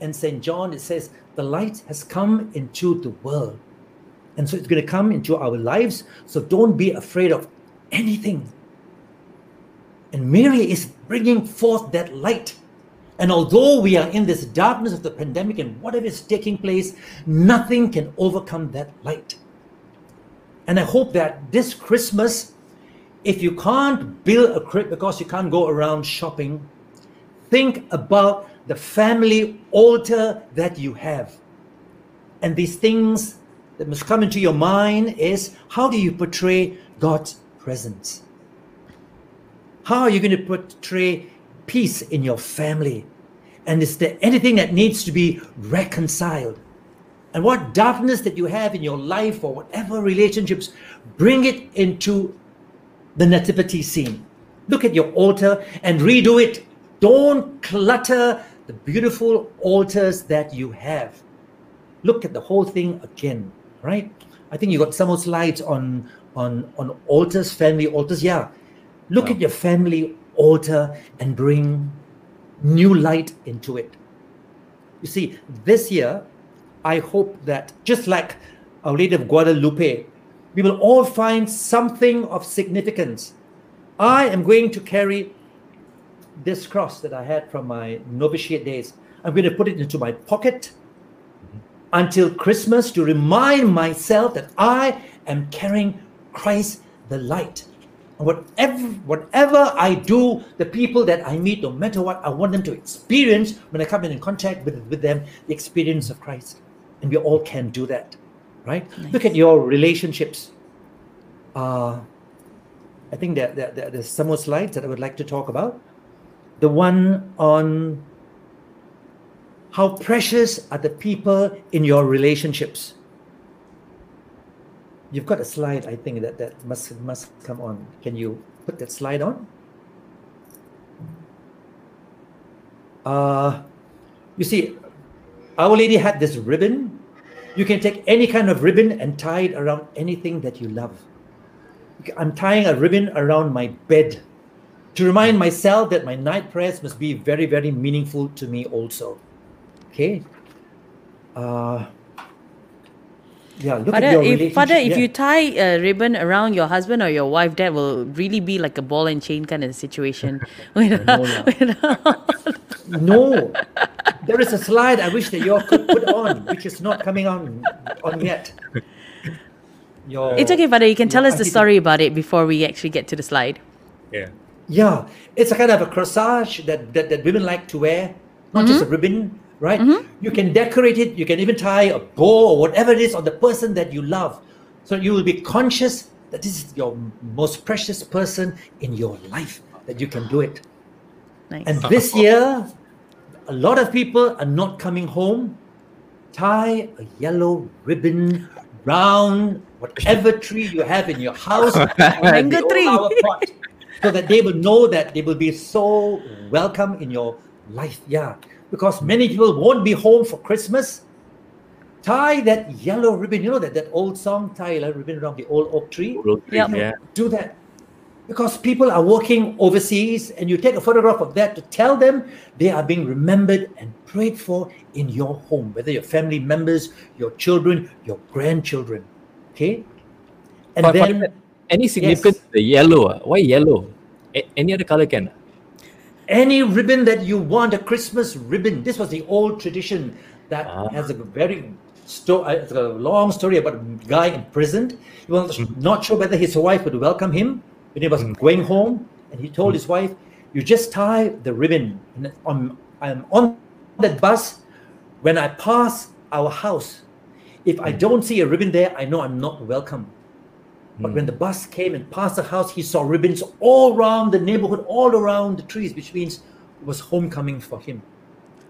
And St. John, it says, the light has come into the world. And so it's going to come into our lives. So don't be afraid of anything. And Mary is bringing forth that light. And although we are in this darkness of the pandemic and whatever is taking place, nothing can overcome that light. And I hope that this Christmas, if you can't build a crib because you can't go around shopping, think about the family altar that you have. And these things that must come into your mind is how do you portray God's presence? How are you going to portray peace in your family? And is there anything that needs to be reconciled? And what darkness that you have in your life or whatever relationships, bring it into the nativity scene. Look at your altar and redo it. Don't clutter the beautiful altars that you have. Look at the whole thing again, right? I think you got some more slides on on on altars, family altars. Yeah. Look at your family altar and bring new light into it. You see, this year, I hope that just like Our Lady of Guadalupe, we will all find something of significance. I am going to carry this cross that I had from my novitiate days. I'm going to put it into my pocket until Christmas to remind myself that I am carrying Christ the light. And whatever, whatever I do, the people that I meet, no matter what, I want them to experience when I come in contact with, with them, the experience of Christ. And we all can do that, right? Look at your relationships. Uh, I think that, that, that there's some more slides that I would like to talk about. The one on how precious are the people in your relationships. You've got a slide, I think that that must must come on. Can you put that slide on? Uh, you see, Our Lady had this ribbon. You can take any kind of ribbon and tie it around anything that you love. I'm tying a ribbon around my bed to remind myself that my night prayers must be very, very meaningful to me also. Okay? Uh, yeah, look Father, at your if relationship. Father, if yeah. you tie a ribbon around your husband or your wife, that will really be like a ball and chain kind of situation. no, there is a slide I wish that you all could put on, which is not coming on on yet. Your, it's okay, Father. You can tell us the story about it before we actually get to the slide. Yeah. Yeah, it's a kind of a corsage that, that, that women like to wear, not just a mm-hmm. ribbon, right? Mm-hmm. You can decorate it, you can even tie a bow or whatever it is on the person that you love. So you will be conscious that this is your most precious person in your life, that you can do it. Nice. And this year, a lot of people are not coming home. Tie a yellow ribbon round whatever tree you have in your house, Mango the tree. Flower pot, so that they will know that they will be so welcome in your life. Yeah, because many people won't be home for Christmas. Tie that yellow ribbon. You know that that old song, tie a yellow ribbon around the old oak tree. Oak tree, Yep. yeah. Do that because people are working overseas and you take a photograph of that to tell them they are being remembered and prayed for in your home whether your family members your children your grandchildren okay and But- but then any significance to the yellow? ah? Why yellow? A- any other color can? any ribbon that you want a christmas ribbon. This was the old tradition that ah. has a very sto- uh, it's a long story about a guy imprisoned. He was hmm. not sure whether his wife would welcome him when he was hmm. going home and he told hmm. his wife you just tie the ribbon and I'm, I'm on that bus. When i pass our house if i don't see a ribbon there i know i'm not welcome but when the bus came and passed the house, he saw ribbons all around the neighborhood, all around the trees, which means it was homecoming for him.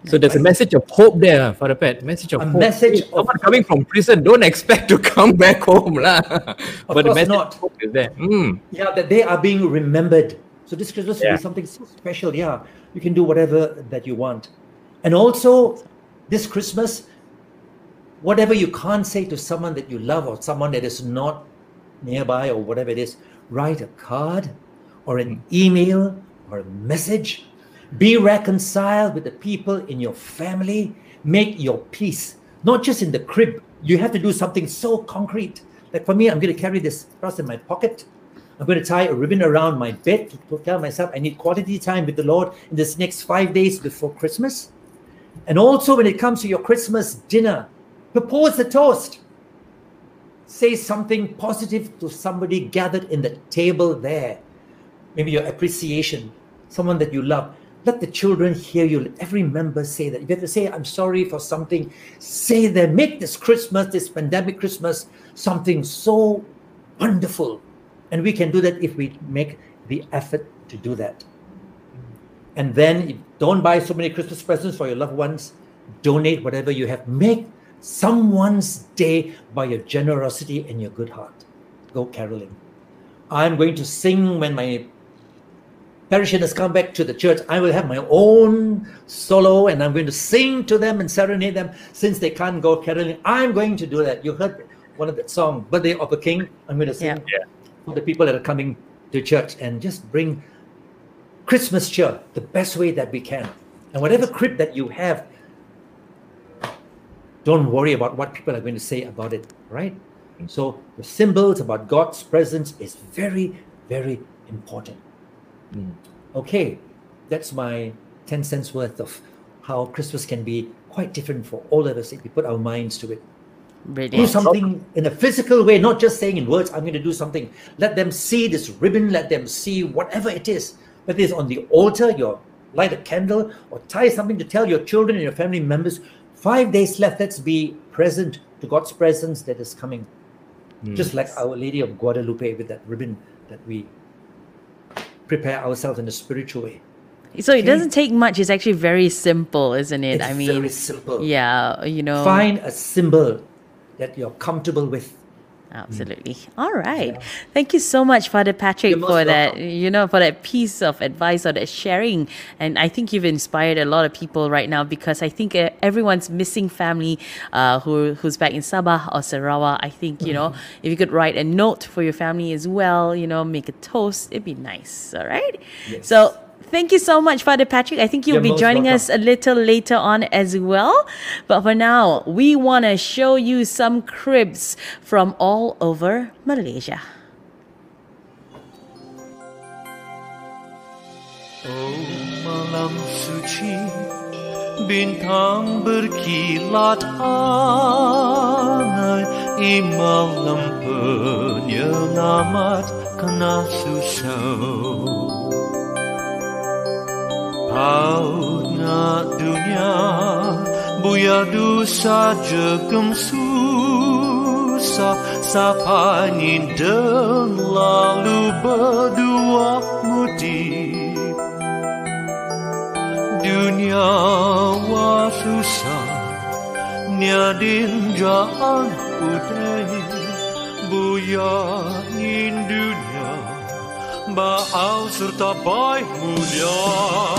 So there's a message of hope there, Father Pat. Message of A hope. message Hey, someone coming from prison, don't expect to come back home, lah. but the message not. of hope is there. Mm. Yeah, that they are being remembered. So this Christmas will be something so special. Yeah, you can do whatever that you want. And also, this Christmas, whatever you can't say to someone that you love or someone that is not nearby or whatever it is, write a card or an email or a message. Be reconciled with the people in your family. Make your peace, not just in the crib. You have to do something so concrete. Like for me, I'm going to carry this cross in my pocket. I'm going to tie a ribbon around my bed to tell myself I need quality time with the Lord in this next five days before Christmas. And also, when it comes to your Christmas dinner, propose a toast. Say something positive to somebody gathered in the table there. Maybe your appreciation, someone that you love. Let the children hear you. Let every member say that. If you have to say, I'm sorry for something, say that. Make this Christmas, this pandemic Christmas, something so wonderful. And we can do that if we make the effort to do that. And then don't buy so many Christmas presents for your loved ones. Donate whatever you have. Make someone's day by your generosity and your good heart. Go caroling. I'm going to sing when my parishioners come back to the church. I will have my own solo and I'm going to sing to them and serenade them since they can't go caroling. I'm going to do that. You heard one of that song, Birthday of a King. I'm going to sing for the people that are coming to church and just bring Christmas cheer the best way that we can. And whatever crib that you have, don't worry about what people are going to say about it, right? Mm. So the symbols about God's presence is very, very important. Mm. Okay, that's my 10 cents worth of how Christmas can be quite different for all of us if we put our minds to it. Do something in a physical way, not just saying in words, I'm going to do something. Let them see this ribbon, let them see whatever it is. Whether it's on the altar, you light a candle, or tie something to tell your children and your family members, five days left, let's be present to God's presence that is coming. Hmm. Just like Our Lady of Guadalupe with that ribbon that we prepare ourselves in a spiritual way. So it doesn't take much. It's actually very simple, isn't it? It's I mean, very simple. Yeah, you know. Find a symbol that you're comfortable with. Absolutely. All right. Thank you so much, Father Patrick, You're for that, welcome. you know, for that piece of advice or that sharing. And I think you've inspired a lot of people right now because I think uh, everyone's missing family uh, who who's back in Sabah or Sarawak. I think, you know, Mm-hmm. if you could write a note for your family as well, you know, make a toast, it'd be nice. All right. Yes. So Thank you so much, Father Patrick. I think you'll You're be joining welcome. us a little later on as well. But for now, we want to show you some cribs from all over Malaysia. Oh malam suci Bintang berkilat hangat I malam penyelamat kena susah Hautnya dunia Buya dosa jegem susah. Sapa dan lalu berdua mudi Dunia wa susah Nyadin jangan putih. Buya nyindunya Samba ao surta boy mulher.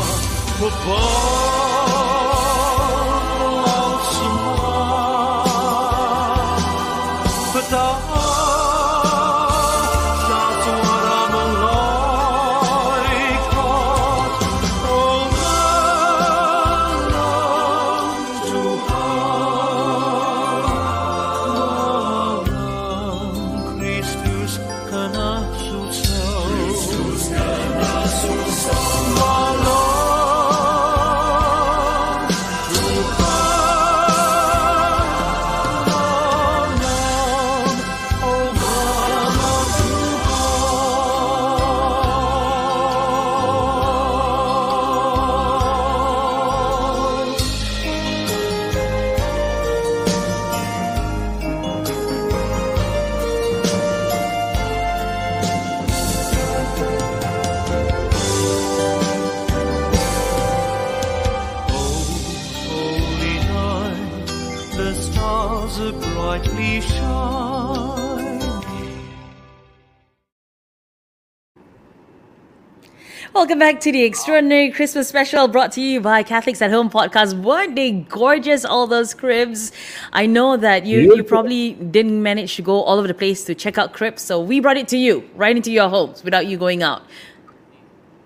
Welcome back to the Extraordinary Christmas Special brought to you by Catholics at Home podcast. Weren't they gorgeous, all those cribs? I know that you, you probably didn't manage to go all over the place to check out cribs, so we brought it to you, right into your homes without you going out.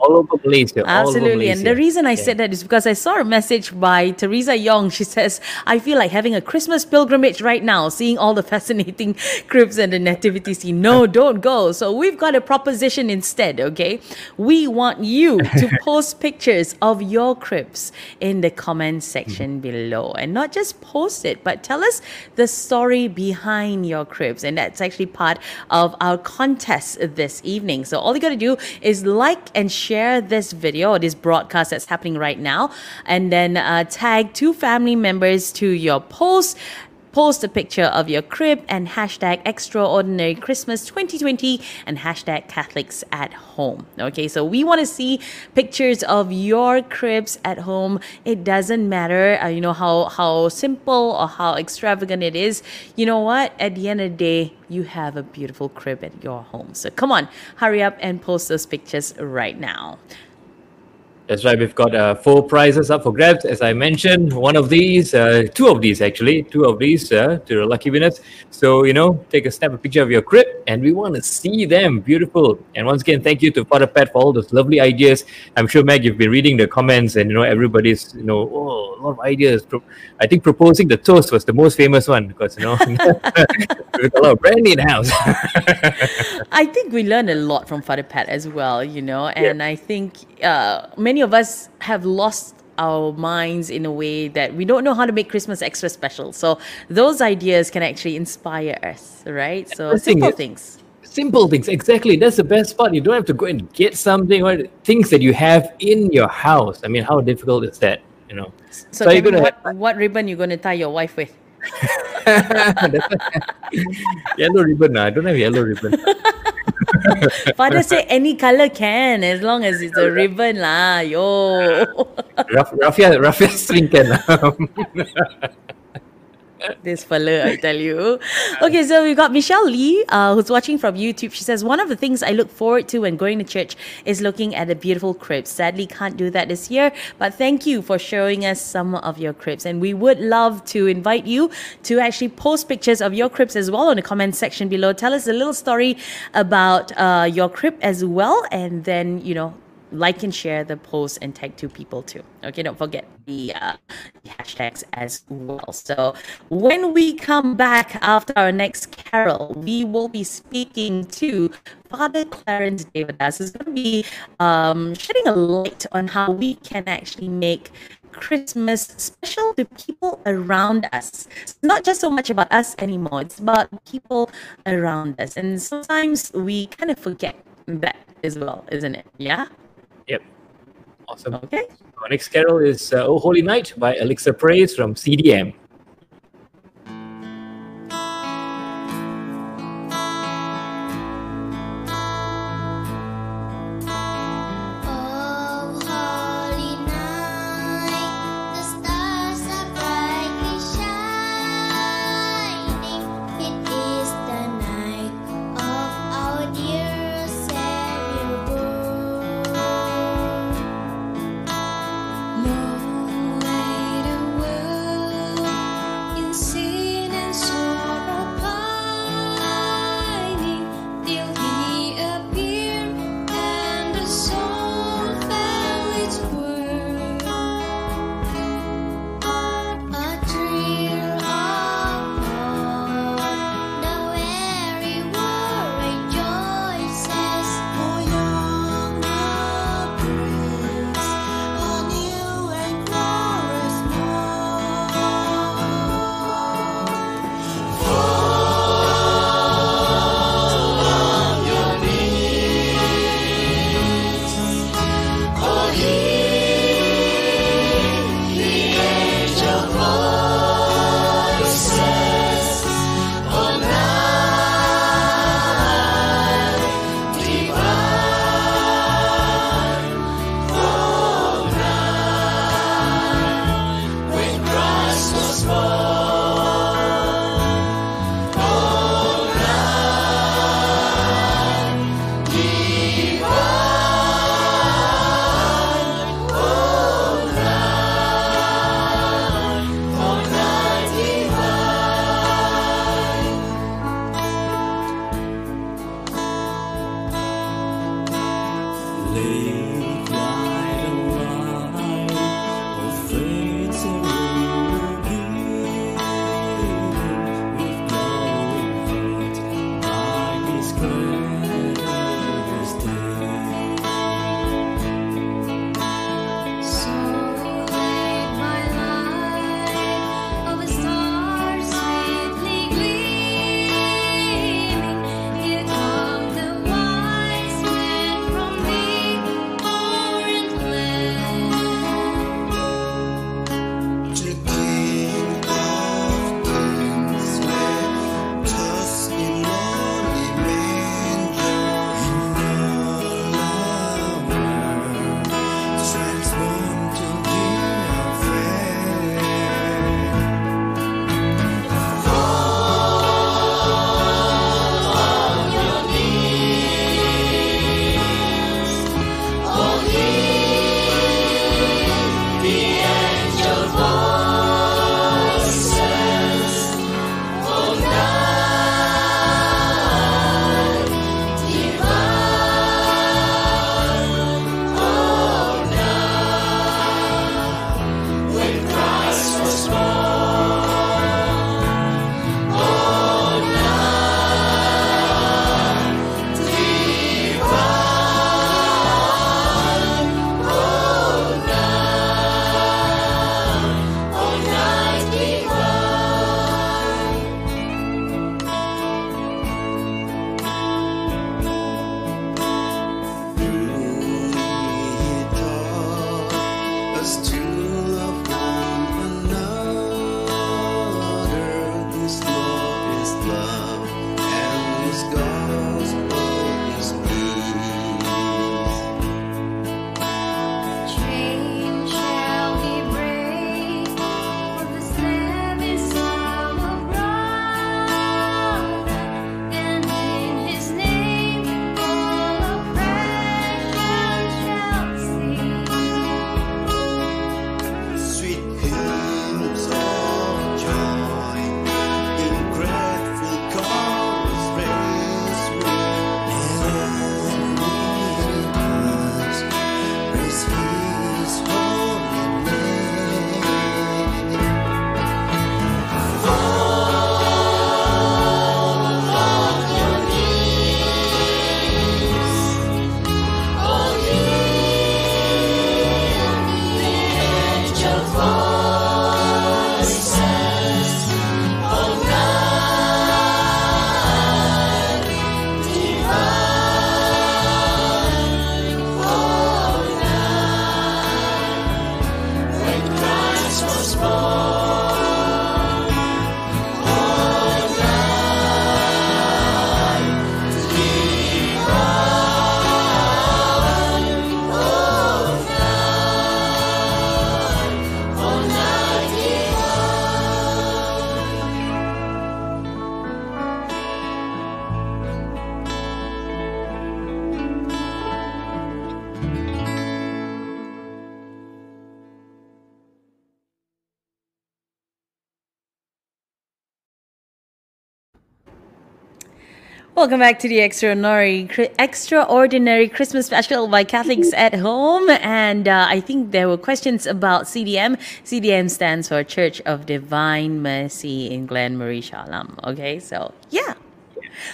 All over Malaysia. Absolutely. And the reason I Yeah. said that is because I saw a message by Teresa Young. She says, I feel like having a Christmas pilgrimage right now, seeing all the fascinating cribs and the nativity scene. No, don't go. So we've got a proposition instead, okay? We want you to post pictures of your cribs in the comment section mm-hmm. below. And not just post it, but tell us the story behind your cribs. And that's actually part of our contest this evening. So all you got to do is like and share this video or this broadcast that's happening right now, and then uh, tag two family members to your post. Post a picture of your crib and hashtag extraordinary Christmas 2020 and hashtag Catholics at home. Okay, so we want to see pictures of your cribs at home. It doesn't matter, uh, you know, how, how simple or how extravagant it is. You know what? At the end of the day, you have a beautiful crib at your home. So come on, hurry up and post those pictures right now. That's right. We've got uh, four prizes up for grabs, as I mentioned. One of these, uh, two of these actually, two of these uh, to the lucky winners. So you know, take a snap a picture of your crib, and we want to see them. Beautiful. And once again, thank you to Father Pat for all those lovely ideas. I'm sure Meg, you've been reading the comments, and you know everybody's you know oh, a lot of ideas. I think proposing the toast was the most famous one because you know with a lot of brandy in the house. I think we learned a lot from Father Pat as well, you know, and I think uh, many of us have lost our minds in a way that we don't know how to make Christmas extra special. So those ideas can actually inspire us, right? So simple is- things. Simple things, exactly. That's the best part. You don't have to go and get something or things that you have in your house. I mean, how difficult is that? You know. So, you're gonna what, what ribbon you going to tie your wife with? yellow ribbon. ah. I don't have yellow ribbon. Father say any color can as long as it's a ribbon lah. Yo. Raf- Raffia, Raffia string can. this fella, I tell you. Okay, so we've got Michelle Lee, uh, who's watching from YouTube. She says, One of the things I look forward to when going to church is looking at a beautiful crib. Sadly, can't do that this year, but thank you for showing us some of your cribs. And we would love to invite you to actually post pictures of your cribs as well in the comment section below. Tell us a little story about uh, your crib as well, and then, you know, like and share the post and tag two people too. Okay, don't forget the, uh, hashtags as well. So when we come back after our next carol, we will be speaking to Father Clarence Devadas, who's going to be um, shedding a light on how we can actually make Christmas special to people around us. It's not just so much about us anymore, it's about people around us. And sometimes we kind of forget that as well, isn't it? Yeah? Yep. Awesome. Okay. Our next carol is uh, Oh Holy Night by Elixir Praise from CDM. Welcome back to the extraordinary, extraordinary Christmas special by Catholics at Home, and uh, I think there were questions about CDM. CDM stands for Church of Divine Mercy in Glenmarie Shah Alam. Okay, so yeah.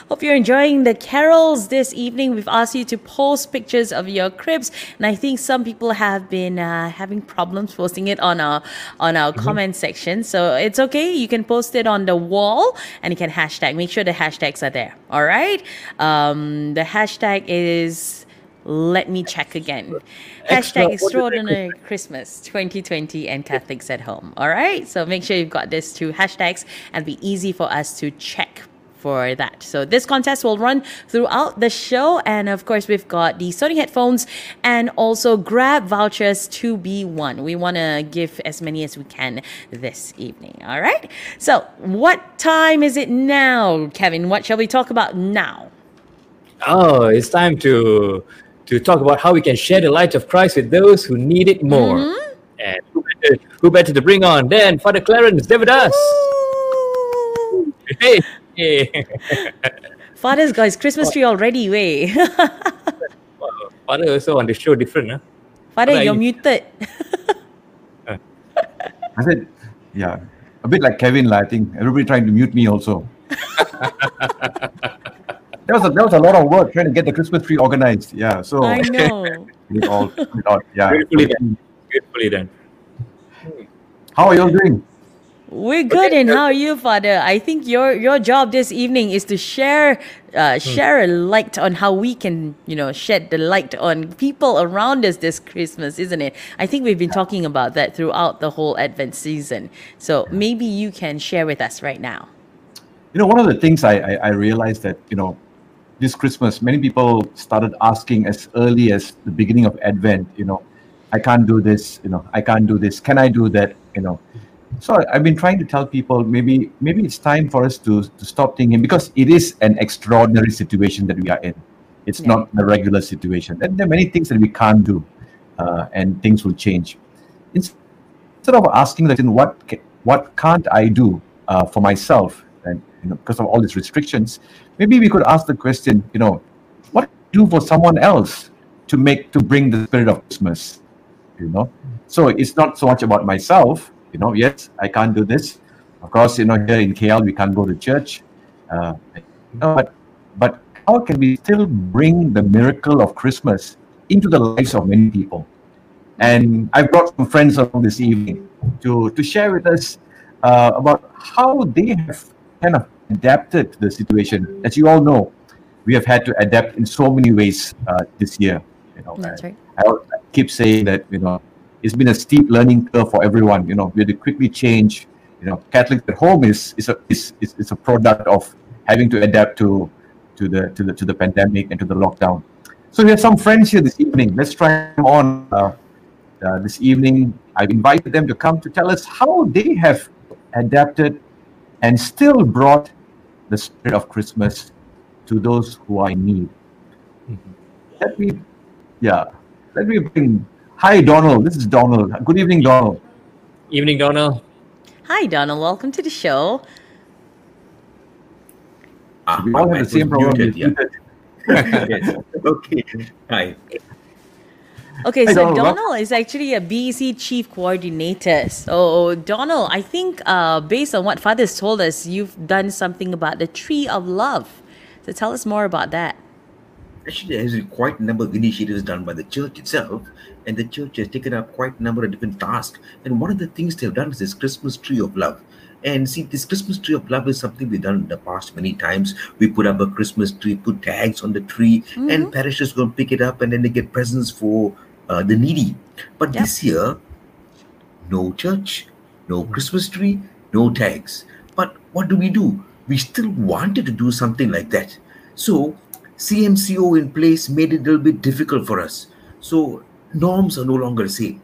Hope you're enjoying the carols this evening. We've asked you to post pictures of your cribs, and I think some people have been uh, having problems posting it on our on our comment section. So it's okay. You can post it on the wall, and you can hashtag. Make sure the hashtags are there. All right. Um, the hashtag is. Let me check again. Hashtag extraordinary Christmas 2020 and Catholics at home. All right. So make sure you've got these two hashtags and be easy for us to check for that. So this contest will run throughout the show. And of course, we've got the Sony headphones and also grab vouchers to be won. We want to give as many as we can this evening. All right. So what time is it now, Kevin? What shall we talk about now? Oh, it's time to to talk about how we can share the light of Christ with those who need it more. Mhm. And who better, who better to bring on than Father Clarence Devadas? Hey, hey. Father's got his Christmas tree already, way. Father also on the show different, huh? Father, What are you're you? muted. Uh. I said, yeah, a bit like Kevin, lah, I think. Everybody trying to mute me also. That was, a, that was a lot of work trying to get the Christmas tree organized. Yeah, so I know. we all, we all yeah. Beautifully done. Beautifully done. How are you all doing? We're good, and how are you, Father? I think your your job this evening is to share uh, share a light on how we can, you know, shed the light on people around us this Christmas, isn't it? I think we've been talking about that throughout the whole Advent season. So maybe you can share with us right now. You know, one of the things I, I, I realized that, you know, this Christmas, many people started asking as early as the beginning of Advent, you know, I can't do this, you know, I can't do this. Can I do that? You know. So I've been trying to tell people maybe maybe it's time for us to, to stop thinking because it is an extraordinary situation that we are in. It's Yeah. not the regular situation. And there are many things that we can't do, uh, and things will change. Instead of asking question, what what can't I do uh, for myself, and you know, because of all these restrictions, maybe we could ask the question, you know, what do for someone else to make to bring the spirit of Christmas? You know, so it's not so much about myself. You know, yes, I can't do this. Of course, you know, here in KL we can't go to church. Uh, you know, but but how can we still bring the miracle of Christmas into the lives of many people? And I've brought some friends along this evening to, to share with us uh, about how they have kind of adapted to the situation. As you all know, we have had to adapt in so many ways uh, this year. You know, That's right. I al- keep saying that you know it's been a steep learning curve for everyone. You know, we had to quickly change. You know, Catholics at home is is a is, is, is a product of having to adapt to to the to the to the pandemic and to the lockdown. So we have some friends here this evening. Let's try them on uh, uh, this evening. I've invited them to come to tell us how they have adapted and still brought the spirit of Christmas to those who are in need. Let me, yeah, let me bring. Hi, Donald. This is Donald. Good evening, Donald. Evening, Donald. Hi, Donald. Welcome to the show. Ah, we all have the same was problem. muted, yeah. yes. Okay. Hi. Okay, Hi, so Donald. Donald is actually a BEC chief coordinator. So, Donald, I think uh, based on what Father's told us, you've done something about the tree of love. So, tell us more about that. Actually, there's quite a number of initiatives done by the church itself, and the church has taken up quite a number of different tasks. And one of the things they've done is this Christmas tree of love. And see, this Christmas tree of love is something we've done in the past many times. We put up a Christmas tree, put tags on the tree, and parishes go and pick it up, and then they get presents for uh, the needy. But this year, no church, no Christmas tree, no tags. But what do we do? We still wanted to do something like that. So CMCO in place made it a little bit difficult for us. So norms are no longer the same.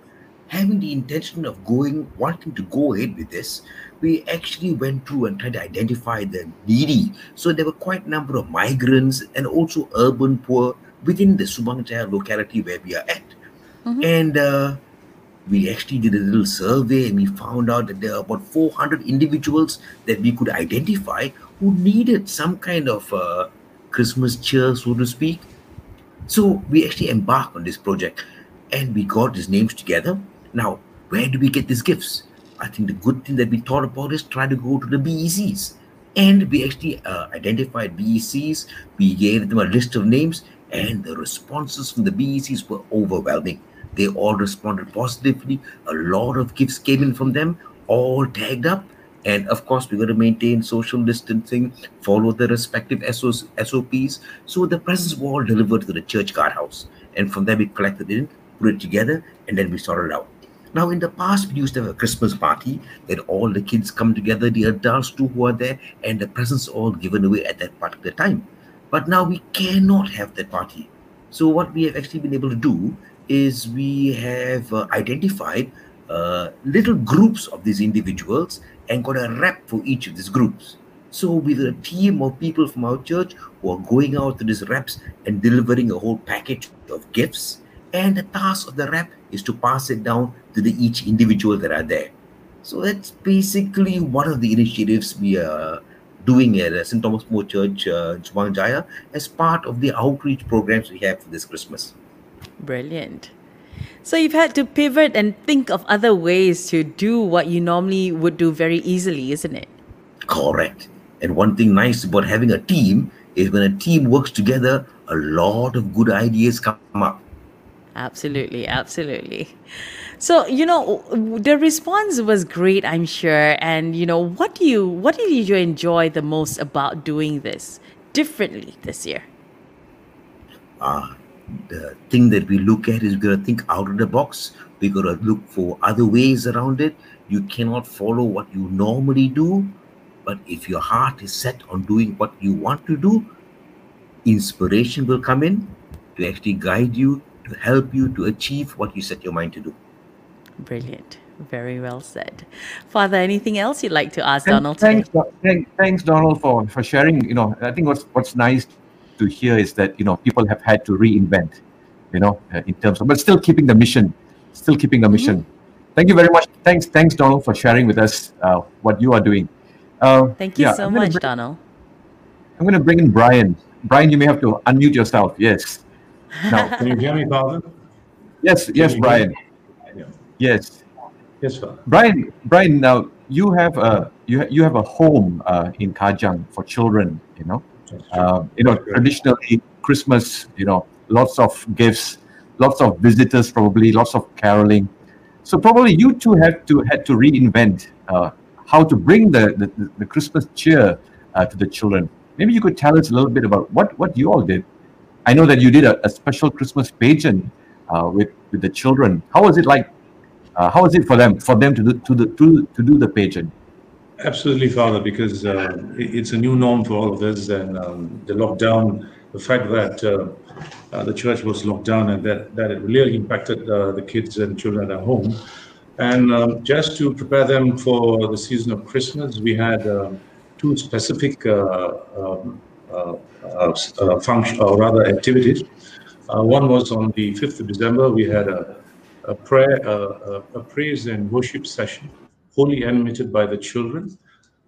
Having the intention of going, wanting to go ahead with this, we actually went through and tried to identify the needy. So there were quite a number of migrants and also urban poor within the Subang Jaya locality where we are at. And uh, we actually did a little survey and we found out that there are about 400 individuals that we could identify who needed some kind of uh, Christmas cheer, so to speak. So we actually embarked on this project and we got these names together. Now, where do we get these gifts? I think the good thing that we thought about is try to go to the BECs. And we actually uh, identified BECs, we gave them a list of names, and the responses from the BECs were overwhelming. They all responded positively. A lot of gifts came in from them, all tagged up. And of course, we got to maintain social distancing, follow the respective SOs, SOPs. So the presents were all delivered to the church guardhouse. And from there, we collected it, put it together, and then we sorted it out. Now, in the past, we used to have a Christmas party that all the kids come together, the adults too who are there, and the presents all given away at that particular time. But now we cannot have that party. So, what we have actually been able to do is we have uh, identified uh, little groups of these individuals and got a rep for each of these groups. So, with a team of people from our church who are going out to these reps and delivering a whole package of gifts, and the task of the rep is to pass it down to the each individual that are there. So that's basically one of the initiatives we are doing at uh, St. Thomas More Church, uh, Jaya, as part of the outreach programs we have for this Christmas. Brilliant. So you've had to pivot and think of other ways to do what you normally would do very easily, isn't it? Correct. And one thing nice about having a team is when a team works together, a lot of good ideas come up. Absolutely, absolutely. So, you know, the response was great, I'm sure. And, you know, what do you what did you enjoy the most about doing this differently this year? Uh, the thing that we look at is we gotta think out of the box. We gotta look for other ways around it. You cannot follow what you normally do, but if your heart is set on doing what you want to do, inspiration will come in to actually guide you, to help you to achieve what you set your mind to do. Brilliant. Very well said. Father, anything else you'd like to ask Thank- Donald today? Thanks, thanks, Donald, for, for sharing. You know, I think what's what's nice to hear is that you know people have had to reinvent, you know, uh, in terms of, but still keeping the mission, still keeping the mission. Thank you very much. Thanks, thanks, Donald, for sharing with us uh, what you are doing. Uh, Thank you yeah, so I'm much, bring- Donald. I'm going to bring in Brian. Brian, you may have to unmute yourself. Yes. Now, Can you hear me, Father? yes, Can yes, Brian. Yeah. Yes. Yes, Father. Brian, Brian, now you have a you you have a home uh, in Kajang for children. You know, uh, you know traditionally Christmas. You know, lots of gifts, lots of visitors, probably lots of caroling. So probably you two had to had to reinvent uh, how to bring the the, the- the Christmas cheer uh, to the children. Maybe you could tell us a little bit about what what you all did. I know that you did a, a special Christmas pageant uh, with with the children. How was it like? Uh, how was it for them for them to do to the to, to do the pageant? Absolutely, Father, because uh, it's a new norm for all of us, and um, the lockdown, the fact that uh, uh, the church was locked down, and that, that it really impacted uh, the kids and children at home. And um, just to prepare them for the season of Christmas, we had um, two specific uh, um, function, or rather activities. Uh, one was on the 5th of December, we had a, a prayer, uh, a, praise and worship session, wholly animated by the children,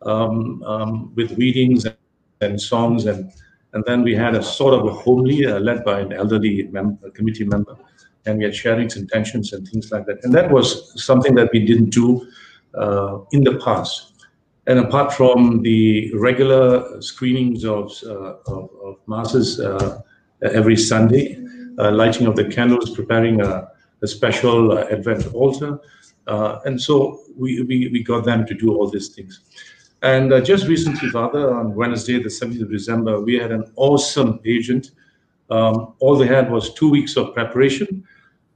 um, um, with readings and, and songs, and and then we had a sort of a homily uh, led by an elderly mem- committee member, and we had sharings, intentions, and things like that. And that was something that we didn't do uh, in the past. And apart from the regular screenings of, uh, of, of masses uh, every Sunday, uh, lighting of the candles, preparing a, a special Advent altar. And so we, we, we got them to do all these things. And uh, just recently, Father, on Wednesday, the 17th of December, we had an awesome pageant. Um, all they had was two weeks of preparation.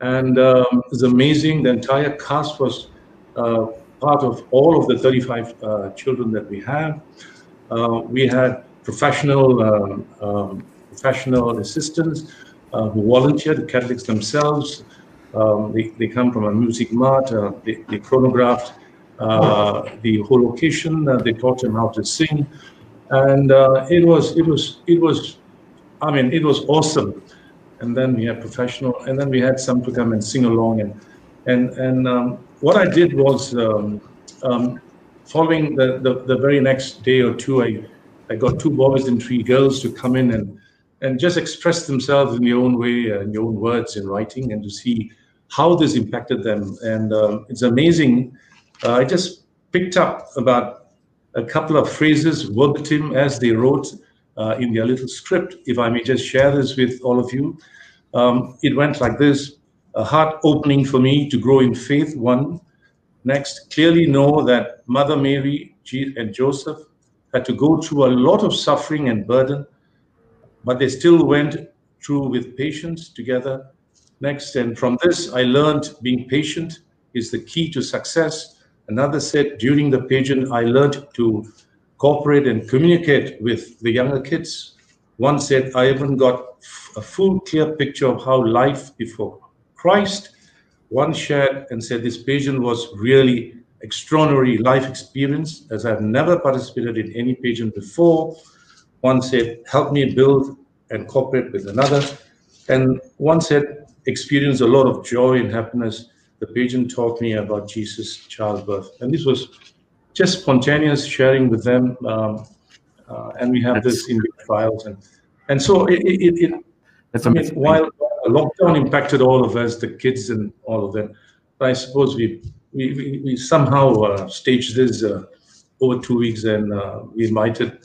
And um, it was amazing. The entire cast was uh, part of all of the 35 uh, children that we have. Uh, we had professional um, um, professional assistants uh, who volunteered, the Catholics themselves. Um, they, they come from a music mart, uh, they, they chronographed uh, the whole location. Uh, they taught them how to sing, and it was it was it was, I mean, it was awesome. And then we had professional, and then we had some to come and sing along, and and and um, what I did was um, um, following the, the the very next day or two, I I got two boys and three girls to come in and and just express themselves in their own way, uh, in their own words, in writing, and to see how this impacted them. And um, it's amazing. Uh, I just picked up about a couple of phrases verbatim as they wrote uh, in their little script. If I may just share this with all of you, um, it went like this: a heart opening for me to grow in faith. One. Next, clearly know that Mother Mary and Joseph had to go through a lot of suffering and burden, but they still went through with patience together. Next, and from this, I learned being patient is the key to success. Another said during the pageant, I learned to cooperate and communicate with the younger kids. One said, I even got a full, clear picture of how life before Christ one shared and said this pageant was really extraordinary life experience as I've never participated in any pageant before. One said, help me build and cooperate with another. And one said, experience a lot of joy and happiness. The pageant taught me about Jesus' childbirth. And this was just spontaneous sharing with them. Um, uh, and we have That's, this in the files. And, and so it, it, it, That's I mean, while lockdown impacted all of us, the kids and all of them. But I suppose we we, we, we somehow uh, staged this uh, over two weeks, and uh, we invited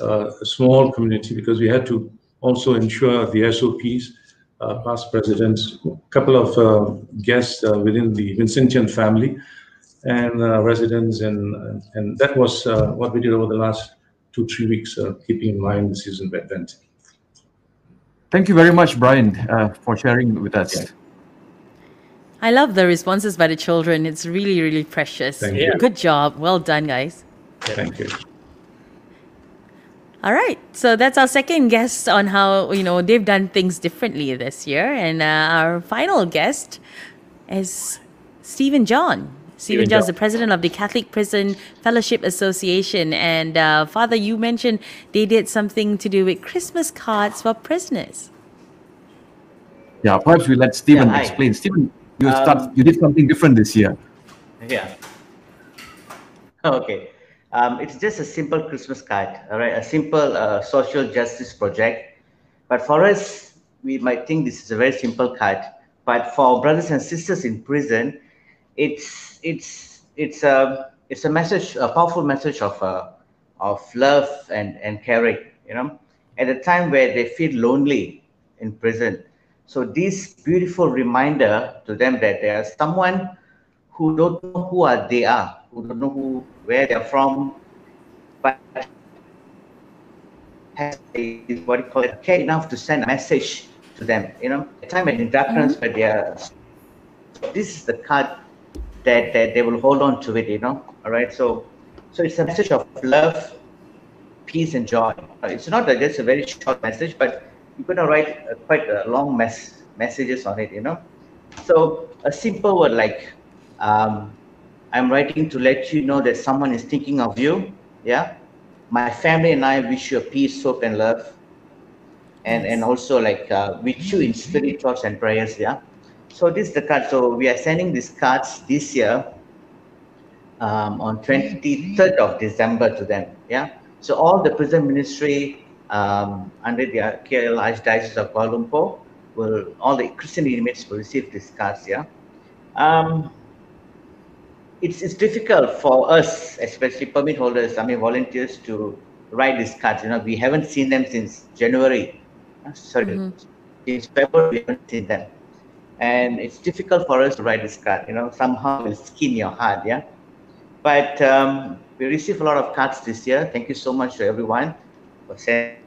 uh, a small community because we had to also ensure the SOPs, uh, past presidents, a couple of uh, guests within the Vincentian family, and residents, and and that was what we did over the last two three weeks, keeping in mind the season event. Thank you very much, Brian, uh, for sharing with us. I love the responses by the children. It's really, really precious. Thank you. Good job. Well done, guys. Thank you. All right. So that's our second guest on how, you know, they've done things differently this year. And uh, our final guest is Stephen John. Stephen John is the president of the Catholic Prison Fellowship Association. And uh, Father, you mentioned they did something to do with Christmas cards for prisoners. Yeah, perhaps we let Stephen Yeah, explain. Stephen, you Um, start. You did something different this year. Yeah. Okay. Um, it's just a simple Christmas card, all right? A simple uh, social justice project. But for us, we might think this is a very simple card. But for brothers and sisters in prison, it's it's it's a it's a message, a powerful message of uh, of love and and caring. You know, at a time where they feel lonely in prison. So this beautiful reminder to them that there's someone who don't know who are they are, who don't know who where they're from, but has a, what do you call it, care enough to send a message to them. You know, a time in darkness, but they are. This is the card that, that they will hold on to it. You know, all right. So, so it's a message of love, peace, and joy. Uh, It's not a, just a very short message, but you're going to write uh, quite a long mess messages on it. You know, so a simple word like um, I'm writing to let you know that someone is thinking of you. Yeah. My family and I wish you a peace, hope, and love. And and also like uh, wish you in spirit, thoughts, and prayers. Yeah. So this is the card. So we are sending these cards this year um, on 23rd of December to them. Yeah. So all the prison ministry um, under the KL Archdiocese of Kuala Lumpur will, all the Christian inmates will receive these cards. Yeah. Um, it's, it's difficult for us, especially permit holders, I mean volunteers, to write these cards. You know, we haven't seen them since January. Uh, Sorry, since February we haven't seen them, and it's difficult for us to write this card. You know, somehow will skin your heart. Yeah, but um, we received a lot of cards this year. Thank you so much to everyone for sending.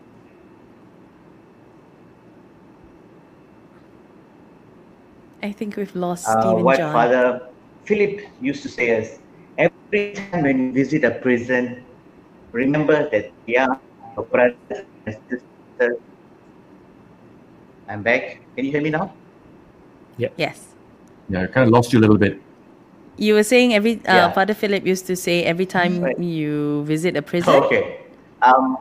I think we've lost uh, Stephen what John. Father Philip used to say is every time when you visit a prison, remember that they are your brothers and sisters. I'm back. Can you hear me now? Yeah. Yes. Yeah, I kind of lost you a little bit. You were saying every uh, Yeah. Father Philip used to say every time you visit a prison. Oh, okay. Um,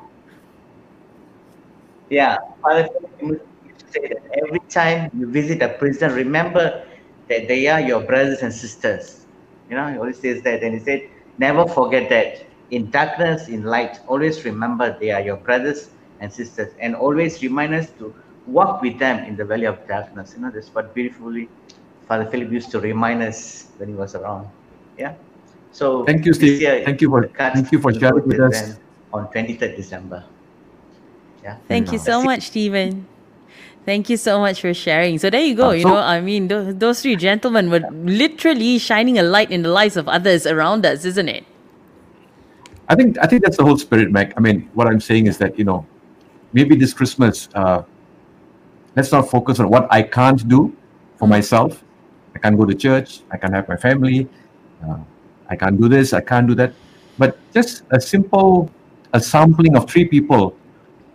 yeah, Father Philip used to say that every time you visit a prison, remember that they are your brothers and sisters. You know, he always says that. And he said, never forget that. In darkness, in light, always remember they are your brothers and sisters, and always remind us to walk with them in the valley of darkness. You know, that's what beautifully Father Philip used to remind us when he was around. Yeah. So Thank you, Steve. year, Thank you for thank you for sharing with us. On 23rd December. Yeah. Thank you so much, Stephen. Thank you so much for sharing. So there you go. Uh, you know, I mean, those, those three gentlemen were literally shining a light in the lives of others around us, isn't it? I think I think that's the whole spirit, Mac. I mean, what I'm saying is that you know, maybe this Christmas, uh, let's not focus on what I can't do for myself. I can't go to church. I can't have my family. Uh, I can't do this. I can't do that. But just a simple, a sampling of three people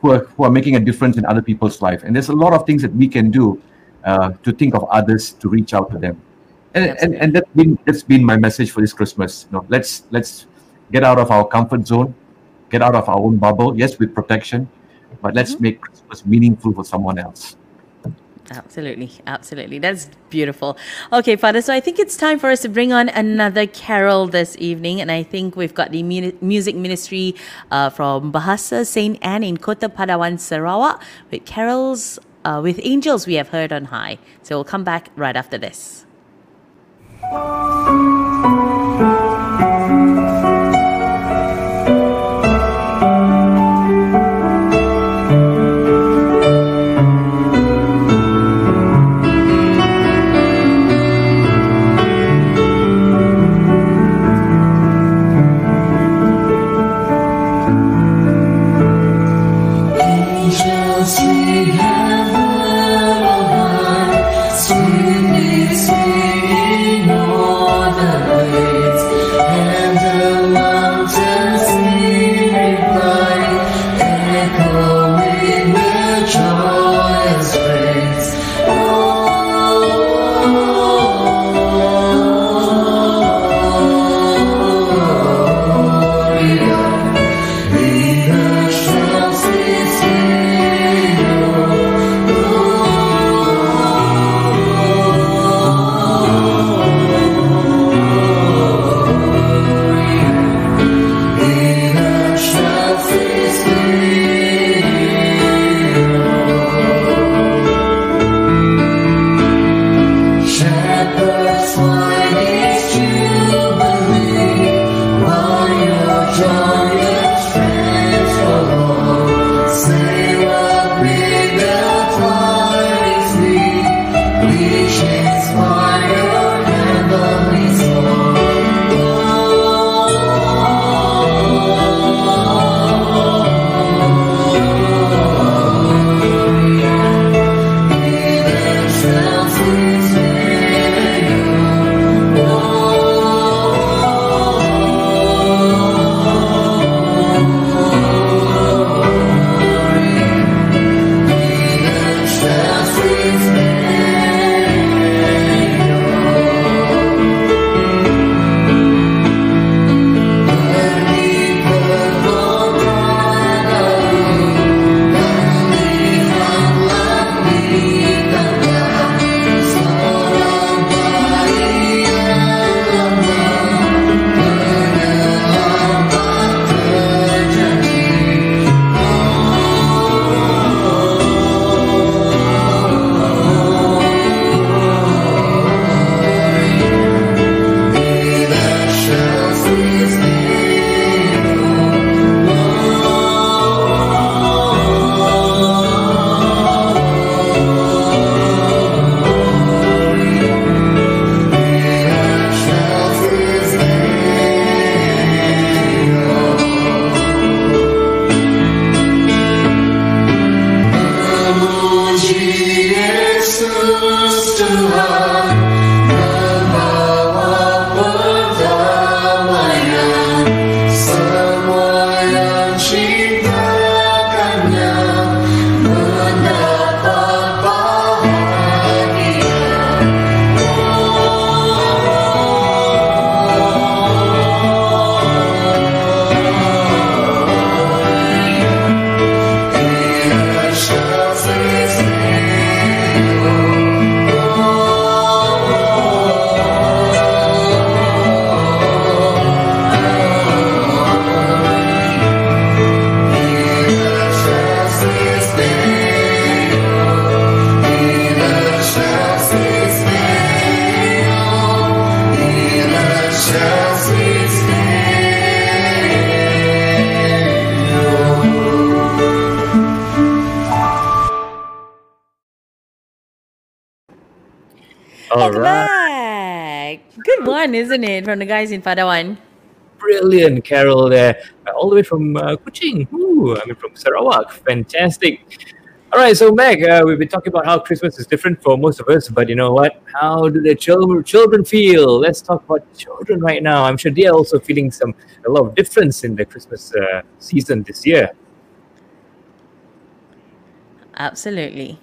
who are who are making a difference in other people's life. And there's a lot of things that we can do uh, to think of others, to reach out to them. And and, and that's been that's been my message for this Christmas. You know, let's let's get out of our comfort zone, get out of our own bubble. Yes, with protection, but let's make Christmas meaningful for someone else. Absolutely, absolutely. That's beautiful. Okay, Father, so I think it's time for us to bring on another carol this evening. And I think we've got the mu- music ministry uh, from Bahasa St. Anne in Kota Padawan, Sarawak, with carols uh, with angels we have heard on high. So we'll come back right after this. isn't it, from the guys in Padawan? Brilliant, Carol there, uh, all the way from uh, Kuching. Ooh, I mean, from Sarawak. Fantastic. All right, so Meg, uh, we've been talking about how Christmas is different for most of us, but you know what? How do the children feel? Let's talk about children right now. I'm sure they're also feeling some a lot of difference in the Christmas uh, season this year. Absolutely.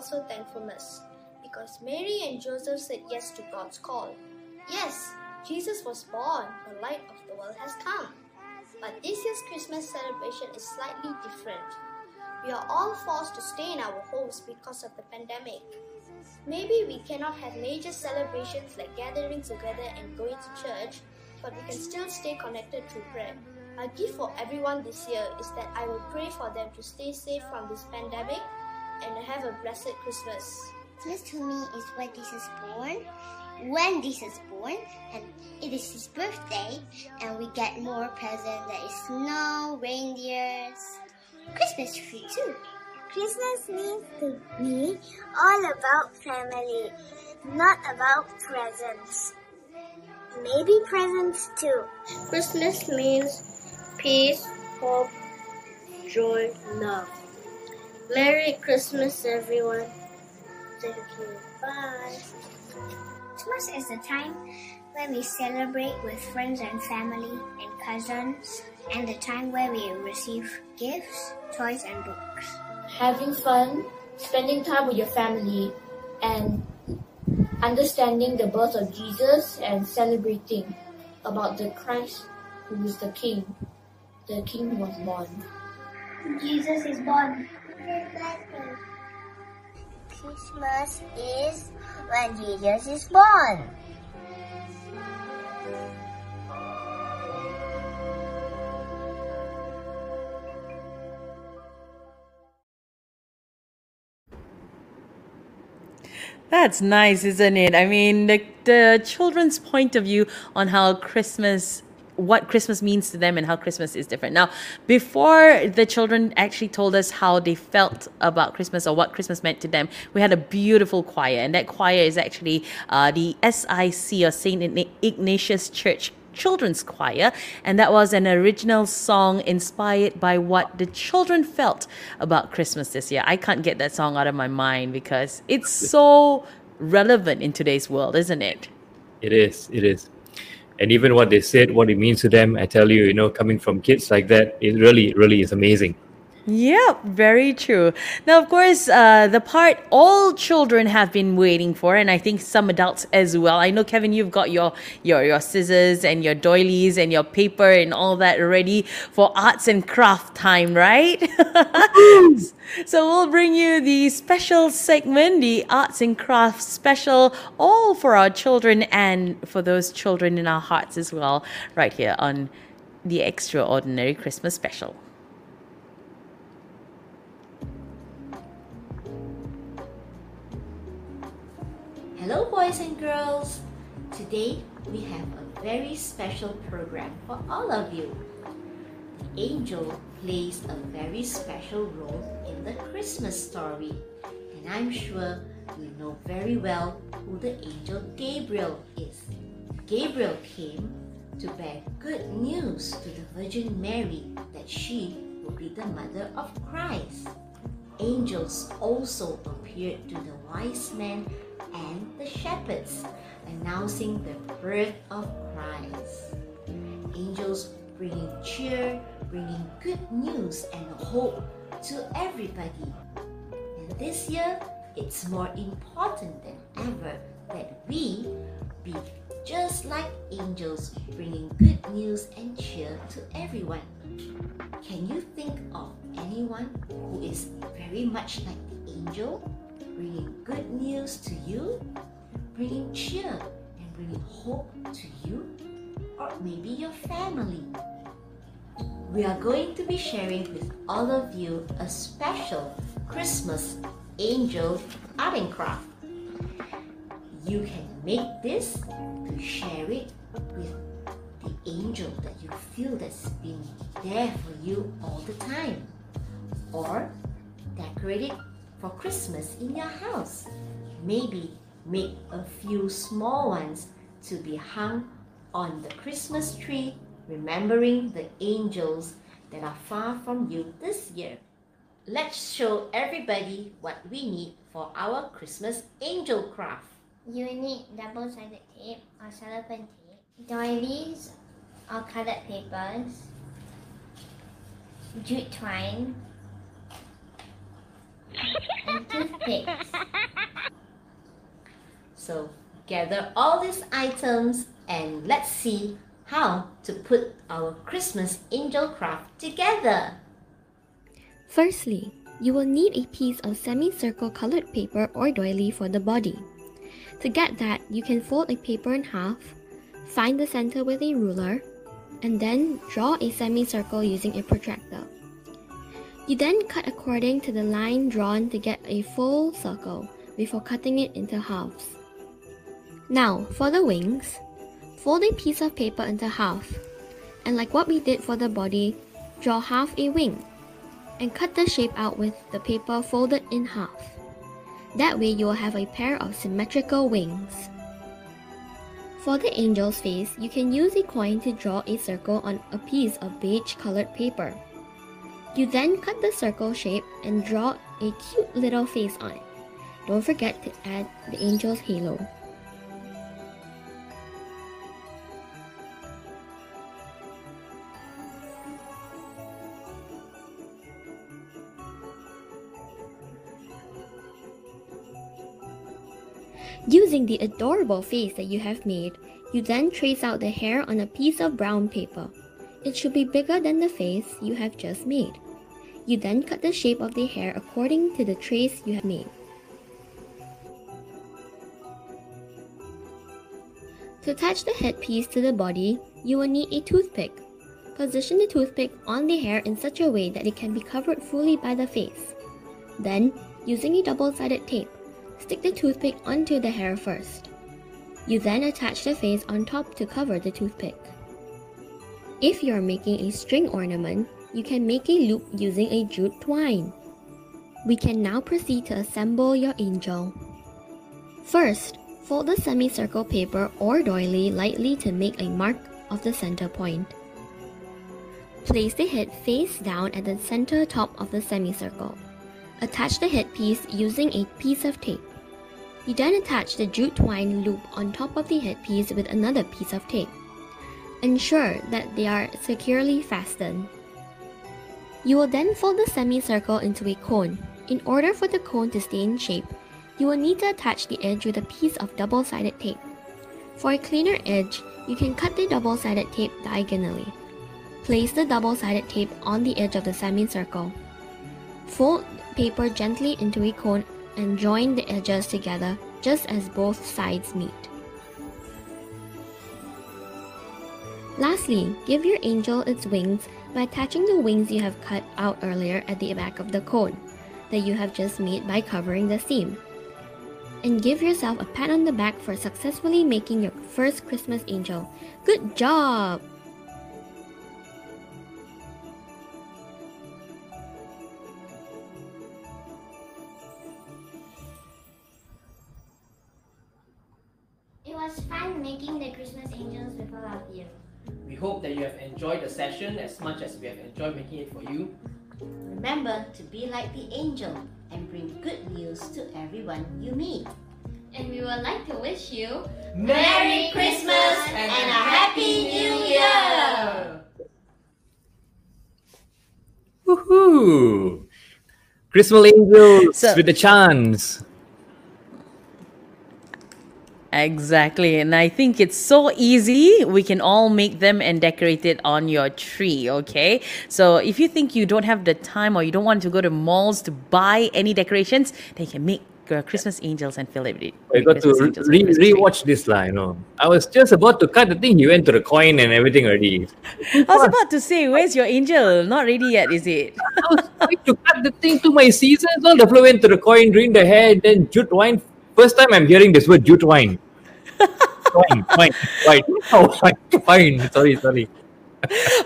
Also thankfulness because Mary and Joseph said yes to God's call. Yes, Jesus was born, the light of the world has come. But this year's Christmas celebration is slightly different. We are all forced to stay in our homes because of the pandemic. Maybe we cannot have major celebrations like gathering together and going to church, but we can still stay connected through prayer. My gift for everyone this year is that I will pray for them to stay safe from this pandemic and have a blessed Christmas. Christmas to me is when Jesus is born, when Jesus is born, and it is his birthday, and we get more presents. There is snow, reindeers, Christmas tree too. Christmas means to me all about family, not about presents. Maybe presents too. Christmas means peace, hope, joy, love. Merry Christmas, everyone. Thank you. Bye. Christmas is the time when we celebrate with friends and family and cousins, and the time where we receive gifts, toys, and books. Having fun, spending time with your family, and understanding the birth of Jesus and celebrating about the Christ who is the King, the King was born. Jesus is born. Christmas is when Jesus is born. That's nice, isn't it? I mean, the, the children's point of view on how Christmas, what Christmas means to them and how Christmas is different. Now, before the children actually told us how they felt about Christmas or what Christmas meant to them, we had a beautiful choir, and that choir is actually uh, the SIC or St. Ignatius Church children's choir and that was an original song inspired by what the children felt about christmas this year i can't get that song out of my mind because it's so relevant in today's world isn't it It is. It is. And even what they said, what it means to them, I tell you, you know, coming from kids like that, it really, really is amazing. Yep, very true. Now, of course, uh, the part all children have been waiting for, and I think some adults as well. I know, Kevin, you've got your your your scissors and your doilies and your paper and all that ready for arts and craft time, right? so we'll bring you the special segment, the arts and crafts special, all for our children and for those children in our hearts as well, right here on the Extraordinary Christmas Special. Hello, boys and girls. Today we have a very special program for all of you. The angel plays a very special role in the Christmas story, and I'm sure you know very well who the angel Gabriel is. Gabriel came to bear good news to the Virgin Mary that she will be the mother of Christ. Angels also appeared to the wise men and the shepherds, announcing the birth of Christ. Angels bringing cheer, bringing good news and hope to everybody. And this year, it's more important than ever that we be just like angels, bringing good news and cheer to everyone. Can you think of anyone who is very much like the angel, bringing good news to you, bringing cheer and bringing hope to you, or maybe your family. We are going to be sharing with all of you a special Christmas angel art and craft. You can make this to share it with the angel that you feel that's been there for you all the time. Or decorate it for Christmas in your house. Maybe make a few small ones to be hung on the Christmas tree, remembering the angels that are far from you this year. Let's show everybody what we need for our Christmas angel craft. You need double-sided tape or cellophane tape, doilies or colored papers, jute twine, toothpicks. So gather all these items and let's see how to put our Christmas angel craft together. Firstly, you will need a piece of semicircle colored paper or doily for the body. To get that, you can fold a paper in half, find the center with a ruler, and then draw a semicircle using a protractor. You then cut according to the line drawn to get a full circle before cutting it into halves. Now, for the wings, fold a piece of paper into half, and like what we did for the body, draw half a wing, and cut the shape out with the paper folded in half. That way you will have a pair of symmetrical wings. For the angel's face, you can use a coin to draw a circle on a piece of beige colored paper. You then cut the circle shape and draw a cute little face on it. Don't forget to add the angel's halo. Using the adorable face that you have made, you then trace out the hair on a piece of brown paper. It should be bigger than the face you have just made. You then cut the shape of the hair according to the trace you have made. To attach the headpiece to the body, you will need a toothpick. Position the toothpick on the hair in such a way that it can be covered fully by the face. Then, using a double-sided tape, stick the toothpick onto the hair first. You then attach the face on top to cover the toothpick. If you are making a string ornament, you can make a loop using a jute twine. We can now proceed to assemble your angel. First, fold the semicircle paper or doily lightly to make a mark of the center point. Place the head face down at the center top of the semicircle. Attach the headpiece using a piece of tape. You then attach the jute twine loop on top of the headpiece with another piece of tape. Ensure that they are securely fastened. You will then fold the semicircle into a cone. In order for the cone to stay in shape, you will need to attach the edge with a piece of double-sided tape. For a cleaner edge, you can cut the double-sided tape diagonally. Place the double-sided tape on the edge of the semicircle. Fold paper gently into a cone and join the edges together just as both sides meet. Lastly, give your angel its wings by attaching the wings you have cut out earlier at the back of the cone that you have just made by covering the seam. And give yourself a pat on the back for successfully making your first Christmas angel. Good job! It was fun making the Christmas angels with all of you. We hope that you have enjoyed the session as much as we have enjoyed making it for you. Remember to be like the angel and bring good news to everyone you meet. And we would like to wish you Merry Christmas and a Happy New Year! Woohoo! Christmas angels with a chance. Exactly. And I think it's so easy. We can all make them and decorate it on your tree, okay? So if you think you don't have the time or you don't want to go to malls to buy any decorations, then you can make uh, Christmas angels and fill it with I got to Christmas on re- your Christmas tree. rewatch this lah. You know, I was just about to cut the thing. He went to the coin and everything already. I was about to say, where's your angel? Not ready yet, is it? I was going to cut the thing to my seasons. All the flow went to the coin, during the head, then jute wine. First time I'm hearing this word jute wine. wine, wine, wine. Oh, wine. Sorry, sorry.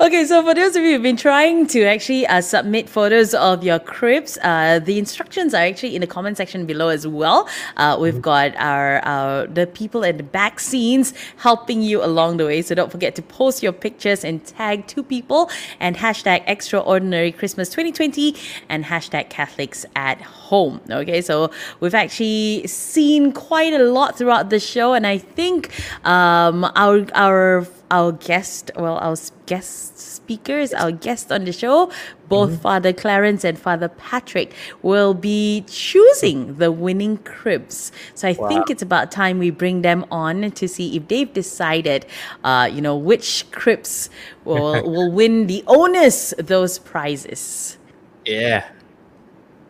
Okay, so for those of you who've been trying to actually uh, submit photos of your cribs, uh, the instructions are actually in the comment section below as well. Uh, we've got our, our the people at the back scenes helping you along the way. So don't forget to post your pictures and tag two people and hashtag Extraordinary Christmas 2020 and hashtag Catholics at Home. Okay, so we've actually seen quite a lot throughout the show, and I think um, our our our guest, well, our guest speakers, our guest on the show, both Father Clarence and Father Patrick, will be choosing the winning cribs. So I Wow. think it's about time we bring them on to see if they've decided, uh, you know, which cribs will will win the owners those prizes. Yeah.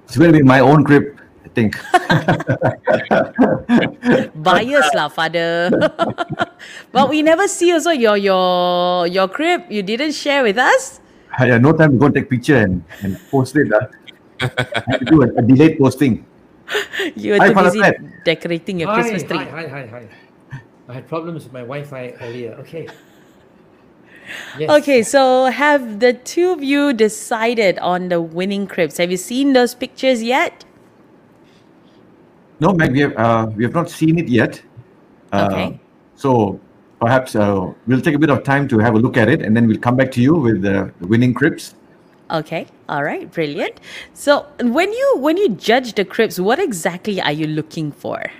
It's going to be my own crib, think. Bias lah, Father. but we never see also your your your crib. You didn't share with us. I had no time to go take picture and, and post it. Uh. I had to do a, a delayed posting. You were Hi, too busy Pat. decorating your hi, Christmas tree. Hi, hi, hi, hi. I had problems with my Wi-Fi earlier. Okay. Yes. Okay, so have the two of you decided on the winning cribs? Have you seen those pictures yet? No, Meg, we have, uh, we have not seen it yet. Uh, Okay. So perhaps uh, we'll take a bit of time to have a look at it and then we'll come back to you with the winning cribs. Okay, all right, brilliant. So when you when you judge the cribs, what exactly are you looking for?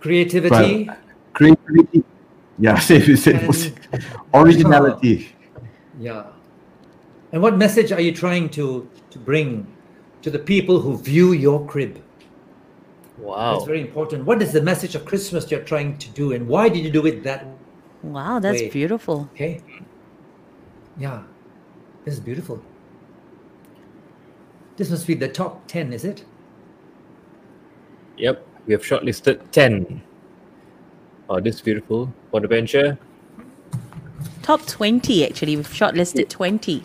Creativity. Well, creativity. Yeah, say, say, And- originality. Yeah. And what message are you trying to, to bring to the people who view your crib? Wow. That's very important. What is the message of Christmas you're trying to do, and why did you do it that Wow, that's way? beautiful. Okay. Yeah. This is beautiful. This must be the top 10, is it? Yep. We have shortlisted 10. Oh, this is beautiful. For the venture. Top 20 actually. We've shortlisted 20.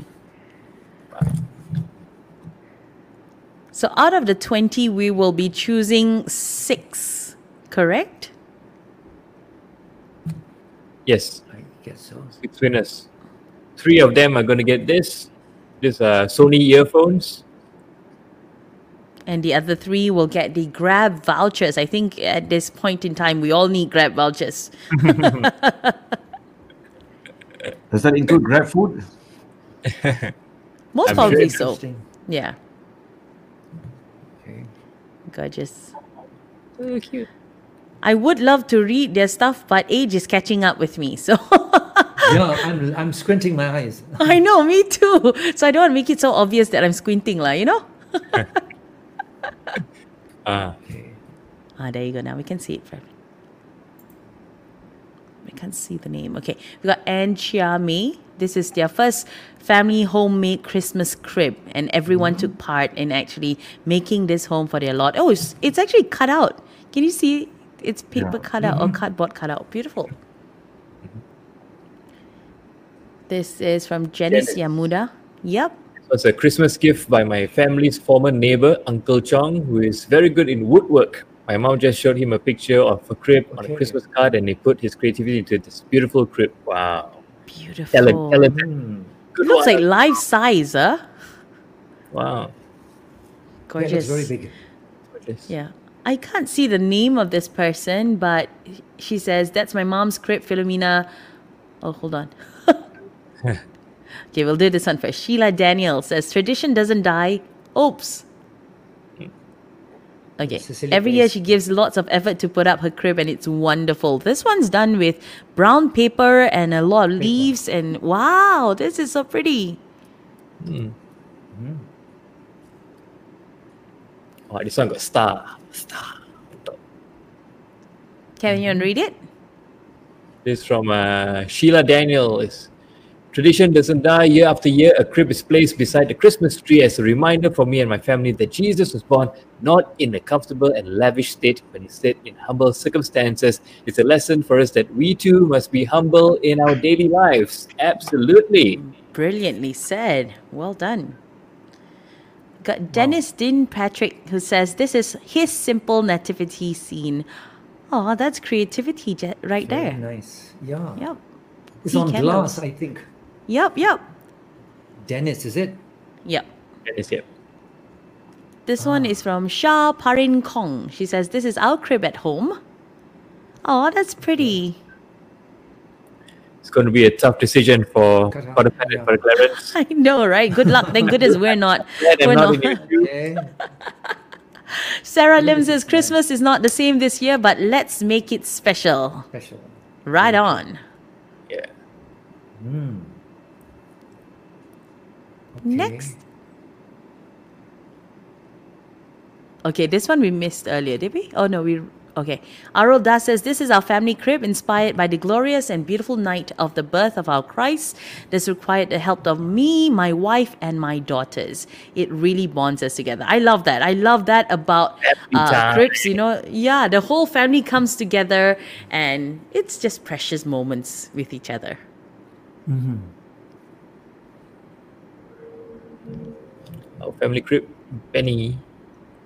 So out of the 20, we will be choosing six, correct? Yes. I guess so. Six winners. Three of them are going to get this. This uh, Sony earphones. And the other three will get the Grab vouchers. I think at this point in time, we all need Grab vouchers. Does that include Grab food? Most I'm probably sure. so. Yeah. Okay. Gorgeous. So cute. I would love to read their stuff, but age is catching up with me. So yeah, I'm, I'm squinting my eyes. I know, me too. So I don't want to make it so obvious that I'm squinting, lah. You know. Ah. okay. Ah, there you go. Now we can see it. Fred. We can't see the name. Okay, we got Anne Chia Mei. This is their first family homemade Christmas crib, and everyone took part in actually making this home for their lot. Oh, it's, it's actually cut out. Can you see? It's paper Yeah. cut out or Mhm. cardboard cut out. Beautiful. This is from Janice. Yamuda. Yep. It was a Christmas gift by my family's former neighbor, Uncle Chong, who is very good in woodwork. My mom just showed him a picture of a crib on a Christmas card and he put his creativity into this beautiful crib. Wow. Beautiful. Talent, talented. Hmm. Good Looks one. like life size, huh? Wow. Gorgeous. Yeah, that's very big. Gorgeous. Yeah. I can't see the name of this person, but she says, That's my mom's crib, Philomena. Oh, hold on. okay, we'll do this one first. Sheila Daniel says, Tradition doesn't die. Oops. Okay. Cecilia Every year she gives lots of effort to put up her crib and it's wonderful. This one's done with brown paper and a lot of leaves and wow, this is so pretty. Hmm. Oh, this one got star. Star. top. Kevin, you read it? This is from uh, Sheila Daniel. Tradition doesn't die year after year. A crib is placed beside the Christmas tree as a reminder for me and my family that Jesus was born not in a comfortable and lavish state, but instead in humble circumstances. It's a lesson for us that we too must be humble in our daily lives. Absolutely. Brilliantly said. Well done. Got Dennis Din Patrick who says this is his simple nativity scene. Oh, that's creativity right Very there. nice. Yeah. Yep. It's on candles. glass, I think. Yep, yep, Dennis, is it? yep. Dennis, yep. This one is from Shah Parin Kong. She says, This is our crib at home. Oh, that's pretty. It's going to be a tough decision for Father Pat and Father Clarence. I know, right? Good luck. Thank goodness we're not. Glad I'm we're not not. in your shoes. Okay. Sarah Lim says, Christmas is not the same this year, but let's make it special. Special. Right on. Yeah. Hmm. Next. Okay, this one we missed earlier, did we? Oh no, we okay. Arul Das says this is our family crib inspired by the glorious and beautiful night of the birth of our Christ. This required the help of me, my wife, and my daughters. It really bonds us together. I love that. I love that about uh, cribs. You know, yeah, the whole family comes together, and it's just precious moments with each other. Mm-hmm. Our family crib, Penny,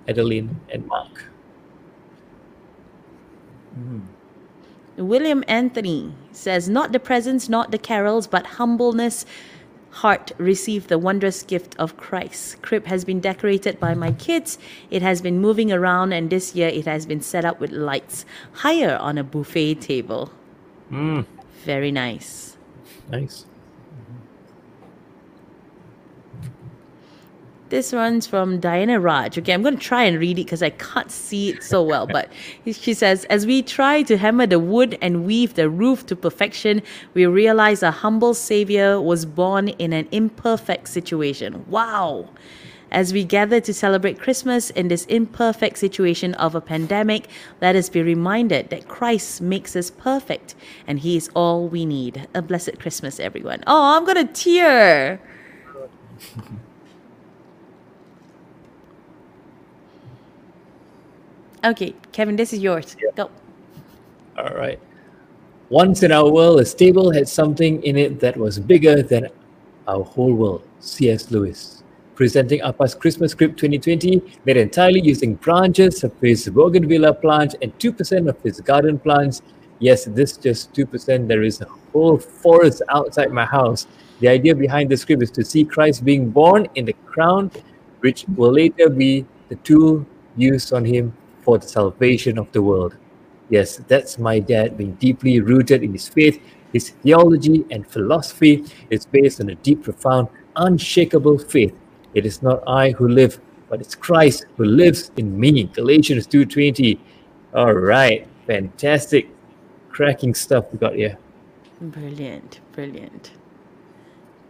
Adeline, and Mark. William Anthony says, Not the presents, not the carols, but humbleness. Heart received the wondrous gift of Christ. Crib has been decorated by my kids. It has been moving around, and this year it has been set up with lights higher on a buffet table. Mm, Very nice. nice. This one's from Diana Raj. Okay, I'm going to try and read it because I can't see it so well. But she says, as we try to hammer the wood and weave the roof to perfection, we realize a humble Savior was born in an imperfect situation. Wow. As we gather to celebrate Christmas in this imperfect situation of a pandemic, let us be reminded that Christ makes us perfect and He is all we need. A blessed Christmas, everyone. Oh, I'm going to tear. Okay, Kevin, this is yours. Go. All right. Once in our world, a stable had something in it that was bigger than our whole world. C.S. Lewis. Presenting Appa's Christmas Script 2020, made entirely using branches of his bougainvillea plant and 2% of his garden plants. Yes, this just 2%. There is a whole forest outside my house. The idea behind the script is to see Christ being born in the crown, which will later be the tool used on him for the salvation of the world. Yes, that's my dad being deeply rooted in his faith. His theology and philosophy is based on a deep, profound, unshakable faith. It is not I who live, but it's Christ who lives in me. Galatians 2.20. All right, fantastic, cracking stuff we got here. Brilliant, brilliant.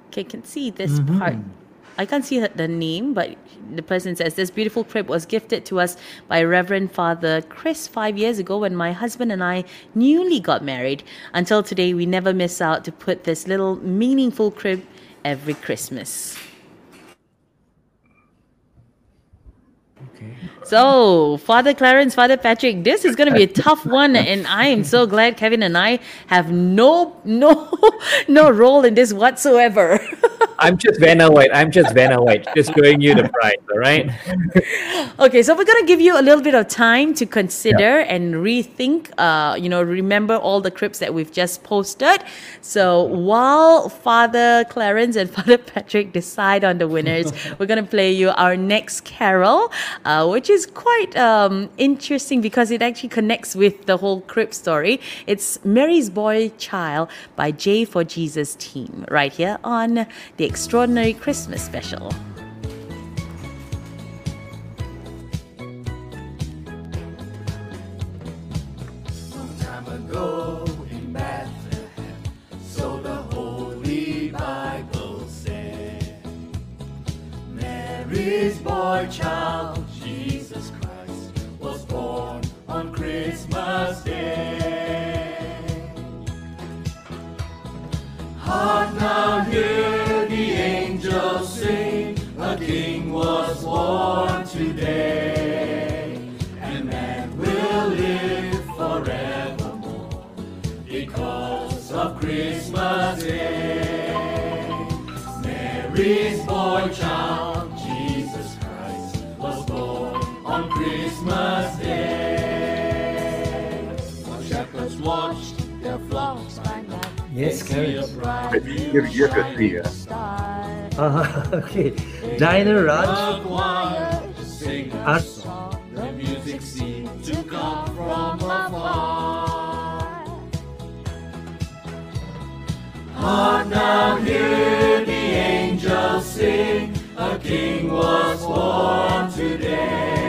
Okay, can see this mm-hmm. part. I can't see the name, but the person says this beautiful crib was gifted to us by Reverend Father Chris five years ago when my husband and I newly got married. Until today, we never miss out to put this little meaningful crib every Christmas. So, Father Clarence, Father Patrick, this is going to be a tough one, and I am so glad Kevin and I have no, no, no role in this whatsoever. I'm just Vanna White. I'm just Vanna White. Just showing you the prize, all right? okay, so we're going to give you a little bit of time to consider and rethink, uh, you know, remember all the clips that we've just posted. So while Father Clarence and Father Patrick decide on the winners, we're going to play you our next carol, uh, which is quite um, interesting because it actually connects with the whole crib story. It's Mary's Boy Child by J for Jesus team right here on the Extraordinary Christmas Special. Long Christmas Day. Hark now, hear the angels sing, a king was born today, and man will live forevermore because of Christmas Day. Mary's boy child, Jesus Christ, was born on Christmas Day. Their flocks by night. Yes, they see a Clarence. bright You're, you're good, yeah. Uh, okay. Dinah Raj. The choir sing a Art- song. The music seemed to come from afar. Hark now, hear the angels sing. A king was born today,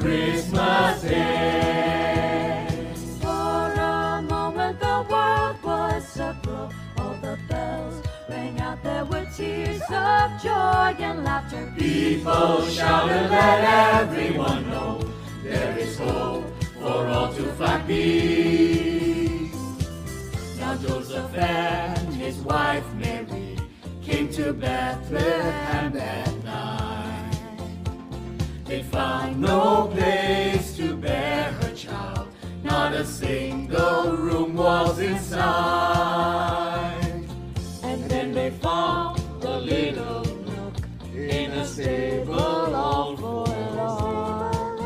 Christmas Day. For a moment, the world was aglow. All the bells rang out. There were tears of joy and laughter. People shouted, let everyone know there is hope for all to find peace. Now Joseph and his wife Mary came to Bethlehem. They found no place to bear her child, not a single room was inside. And then they found a little nook in a stable all forlorn.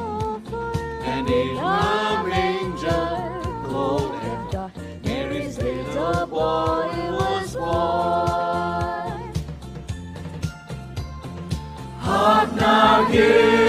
And in a manger, cold and dark, Mary's little boy was born. Hark now, hear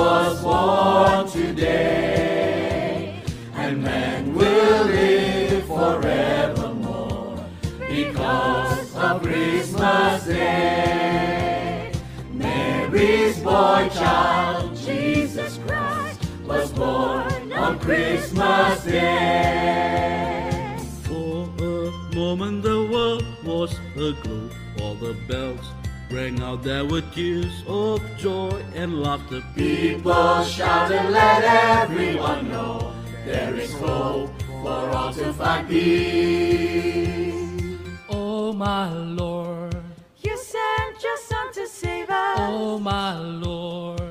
was born today, and man will live forevermore because of Christmas Day. Mary's boy child, Jesus Christ, was born on Christmas Day. For a moment the world was aglow. All the bells rang out. There were tears of joy and laughter. People shout and let everyone know there is hope for all to find peace. Oh my Lord, You sent your son to save us. oh my Lord,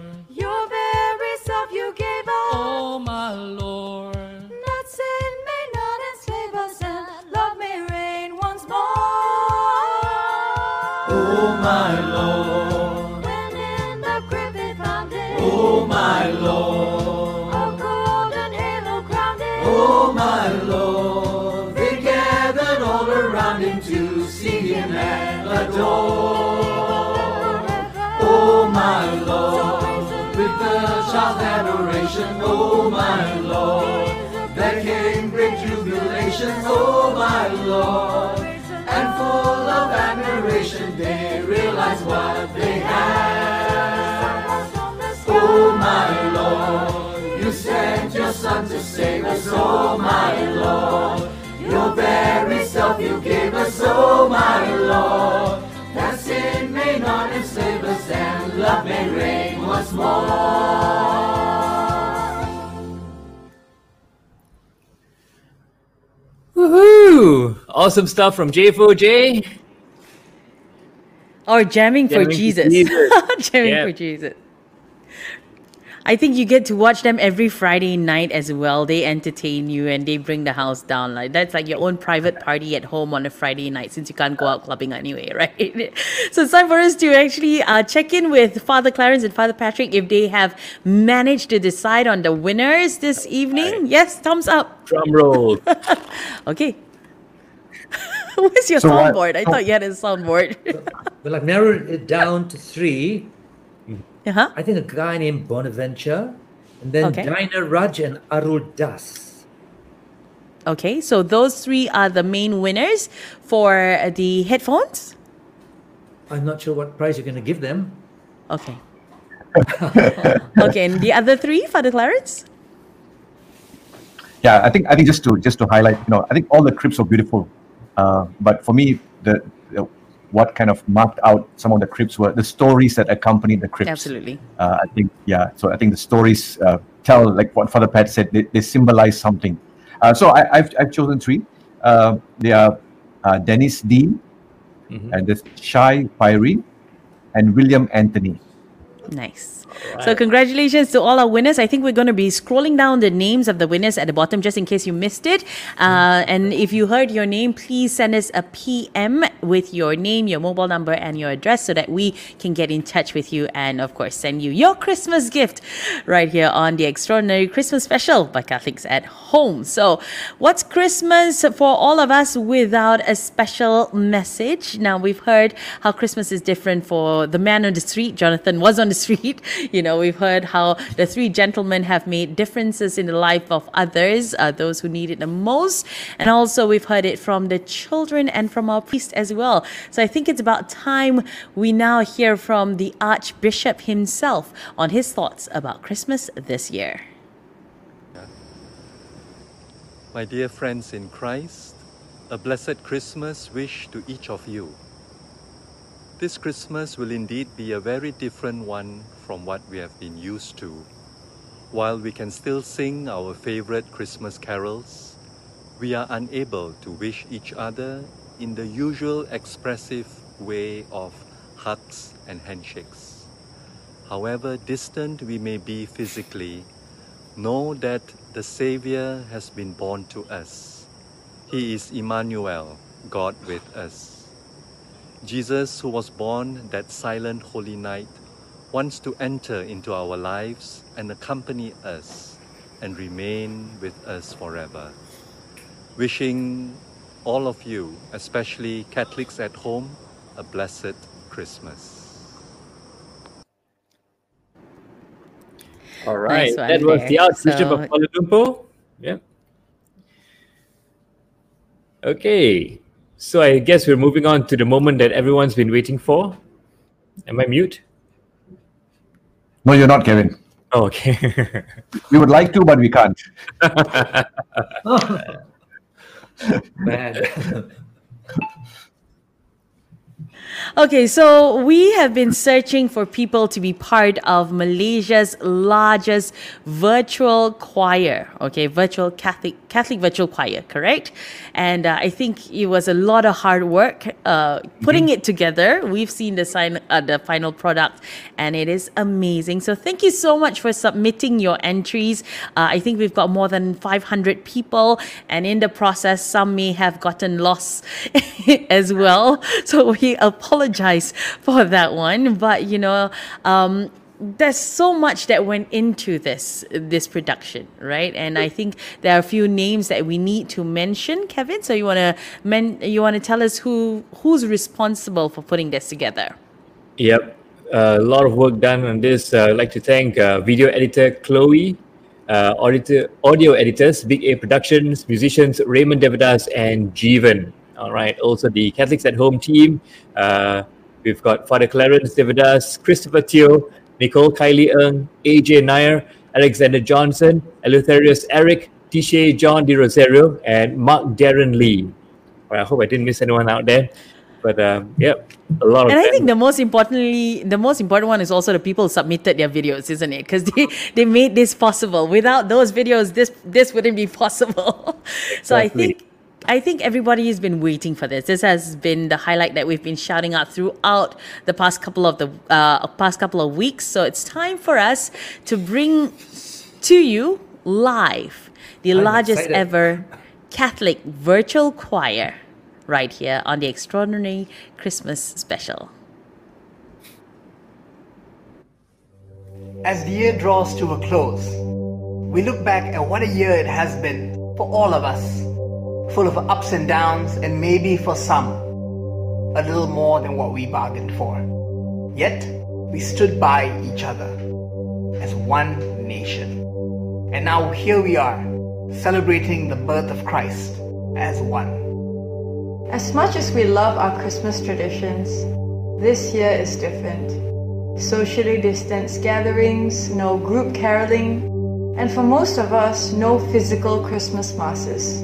my Lord, When in the crib they found him. oh my Lord, A golden halo crowned him. oh my Lord. They gathered all around him to see him and adore. Oh my Lord, with the child's adoration, oh my Lord, there came great jubilation, oh my Lord, and full of admiration they realized what they had. Oh my Lord, you sent your son to save us, oh my Lord, your very self you gave us, oh my Lord, that sin may not enslave us and love may reign once more. Woohoo! Awesome stuff from J4J. Or jamming, for Jamming for Jesus. Jesus. jamming Yeah. for Jesus. I think you get to watch them every Friday night as well. They entertain you and they bring the house down. Like that's like your own private party at home on a Friday night since you can't go out clubbing anyway, right? so it's time for us to actually uh, check in with Father Clarence and Father Patrick if they have managed to decide on the winners this evening. Yes, thumbs up. Drum roll. Okay. Where's your So soundboard? I thought you had a soundboard. Well, I've narrowed it down to three. Uh-huh. I think a guy named Bonaventure, and then Okay. Dinah Raj and Arul Das. Okay, so those three are the main winners for the headphones. I'm not sure what prize you're going to give them. Okay. okay, and the other three, Father Clarence? yeah i think i think just to just to highlight you know i think all the cribs are beautiful uh, but for me the, the what kind of marked out some of the cribs were the stories that accompanied the cribs. Absolutely. uh, i think yeah so i think the stories uh, tell like what father pat said they, they symbolize something. Uh, so I, I've, I've chosen three. Uh, they are uh, dennis dean and this shai Pyrie and william anthony. Nice. So, congratulations to all our winners. I think we're going to be scrolling down the names of the winners at the bottom just in case you missed it. Uh, and if you heard your name, please send us a PM with your name, your mobile number, and your address so that we can get in touch with you and, of course, send you your Christmas gift right here on the Extraordinary Christmas Special by Catholics at Home. So, what's Christmas for all of us without a special message? Now, we've heard how Christmas is different for the man on the street. Jonathan was on the street. You know, we've heard how the three gentlemen have made differences in the life of others, uh, those who need it the most. And also, we've heard it from the children and from our priest as well. So, I think it's about time we now hear from the Archbishop himself on his thoughts about Christmas this year. My dear friends in Christ, a blessed Christmas wish to each of you. This Christmas will indeed be a very different one from what we have been used to. While we can still sing our favorite Christmas carols, we are unable to wish each other in the usual expressive way of hugs and handshakes. However distant we may be physically, know that the Savior has been born to us. He is Emmanuel, God with us. Jesus, who was born that silent holy night, wants to enter into our lives and accompany us and remain with us forever. Wishing all of you, especially Catholics at home, a blessed Christmas. All right, Nice that was the. Archbishop So- of Kuala Lumpur. Yeah. Okay, so I guess we're moving on to the moment that everyone's been waiting for. Am I mute? No, you're not, Kevin. Oh, okay. We would like to, but we can't. Bad. Okay, so we have been searching for people to be part of Malaysia's largest virtual choir. Okay, virtual Catholic Catholic virtual choir, correct? And uh, I think it was a lot of hard work uh, putting it together. We've seen the sign, uh, the final product, and it is amazing. So thank you so much for submitting your entries. Uh, I think we've got more than 500 people, and in the process, some may have gotten lost as well. So we apologize for that one. But you know, um, there's so much that went into this this production, right? And I think there are a few names that we need to mention, Kevin. So you wanna men you wanna tell us who who's responsible for putting this together? Yep, a lot of work done on this. Uh, I'd like to thank uh, video editor Chloe, uh, auditor, audio editors Big A Productions, musicians Raymond Devadas and Jeevan. All right, also the Catholics at Home team. Uh, we've got Father Clarence Devadas, Christopher Teo, Nicole Kylie Ng, AJ Nair, Alexander Johnson, Eleutherius Eric, Tisha John De Rosario, and Mark Darren Lee. Right, I hope I didn't miss anyone out there. But um, yep, a lot of And I them. think the most importantly, the most important one is also the people submitted their videos, isn't it? Because they, they made this possible. Without those videos, this this wouldn't be possible. so I think I think everybody has been waiting for this. This has been the highlight that we've been shouting out throughout the past couple of the uh, past couple of weeks. So it's time for us to bring to you live the I'm largest excited. ever Catholic virtual choir right here on the Extraordinary Christmas Special. As the year draws to a close, we look back at what a year it has been for all of us, full of ups and downs, and maybe for some, a little more than what we bargained for. Yet, we stood by each other as one nation. And now here we are, celebrating the birth of Christ as one. As much as we love our Christmas traditions, this year is different. Socially distanced gatherings, no group caroling, and for most of us, no physical Christmas masses.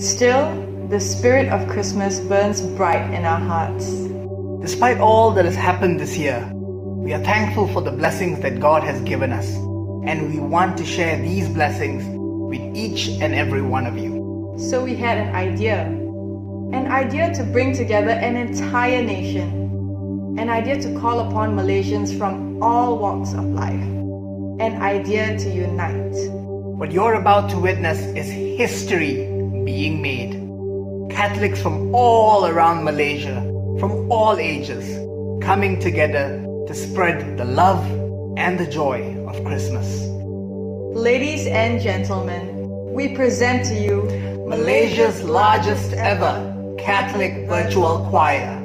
Still, the spirit of Christmas burns bright in our hearts. Despite all that has happened this year, we are thankful for the blessings that God has given us, and we want to share these blessings with each and every one of you. So we had an idea. An idea to bring together an entire nation. an idea to call upon Malaysians from all walks of life, an idea to unite. What you're about to witness is history being made. Catholics from all around Malaysia, from all ages, coming together to spread the love and the joy of Christmas. Ladies and gentlemen, we present to you Malaysia's largest ever Catholic virtual choir.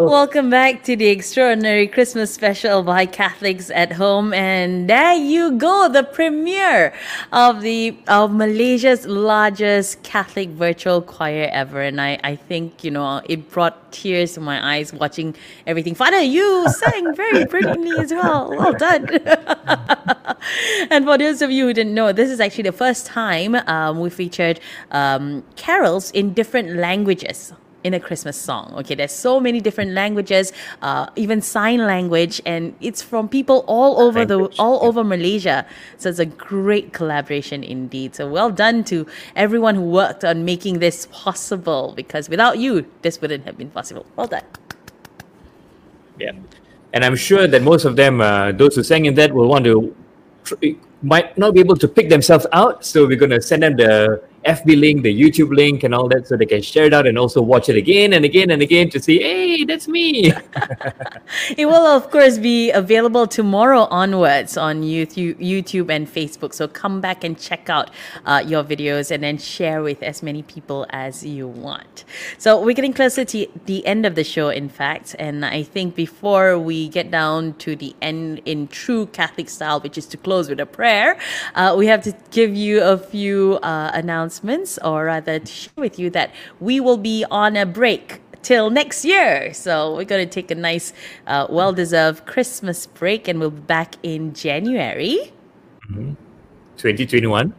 Welcome back to the extraordinary Christmas special by Catholics at Home, and there you go, the premiere of the of Malaysia's largest Catholic virtual choir ever, and I I think you know it brought tears to my eyes watching everything. Father, you sang very brilliantly as well. Well done. and for those of you who didn't know, this is actually the first time um, we featured um, carols in different languages in a Christmas song. Okay, there's so many different languages, uh, even sign language, and it's from people all over the all over Malaysia. So it's a great collaboration indeed. So well done to everyone who worked on making this possible. Because without you, this wouldn't have been possible. Well done. Yeah, and I'm sure that most of them, uh, those who sang in that, will want to might not be able to pick themselves out. So we're gonna send them the FB link, the YouTube link, and all that, so they can share it out and also watch it again and again and again to see, hey, that's me. It will, of course, be available tomorrow onwards on YouTube, YouTube and Facebook. So come back and check out uh, your videos and then share with as many people as you want. So we're getting closer to the end of the show, in fact. And I think before we get down to the end in true Catholic style, which is to close with a prayer, uh, we have to give you a few uh, announcements, or rather, to share with you that we will be on a break till next year. So we're going to take a nice, uh, well deserved Christmas break and we'll be back in January. 2021.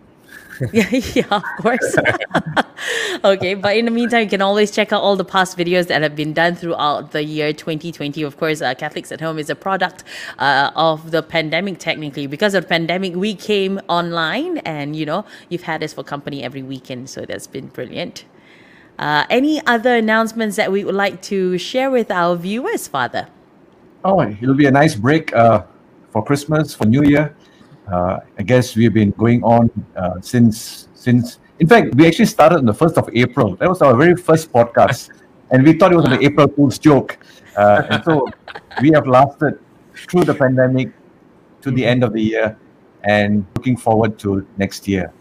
yeah, yeah, of course. okay, but in the meantime, you can always check out all the past videos that have been done throughout the year 2020. Of course, uh, Catholics at Home is a product uh, of the pandemic, technically. Because of the pandemic, we came online, and you know, you've had us for company every weekend, so that's been brilliant. Uh, any other announcements that we would like to share with our viewers, Father? Oh, it'll be a nice break uh, for Christmas, for New Year. Uh, I guess we've been going on uh, since since. In fact, we actually started on the first of April. That was our very first podcast, and we thought it was an April Fool's joke. Uh, and so we have lasted through the pandemic to the end of the year, and looking forward to next year.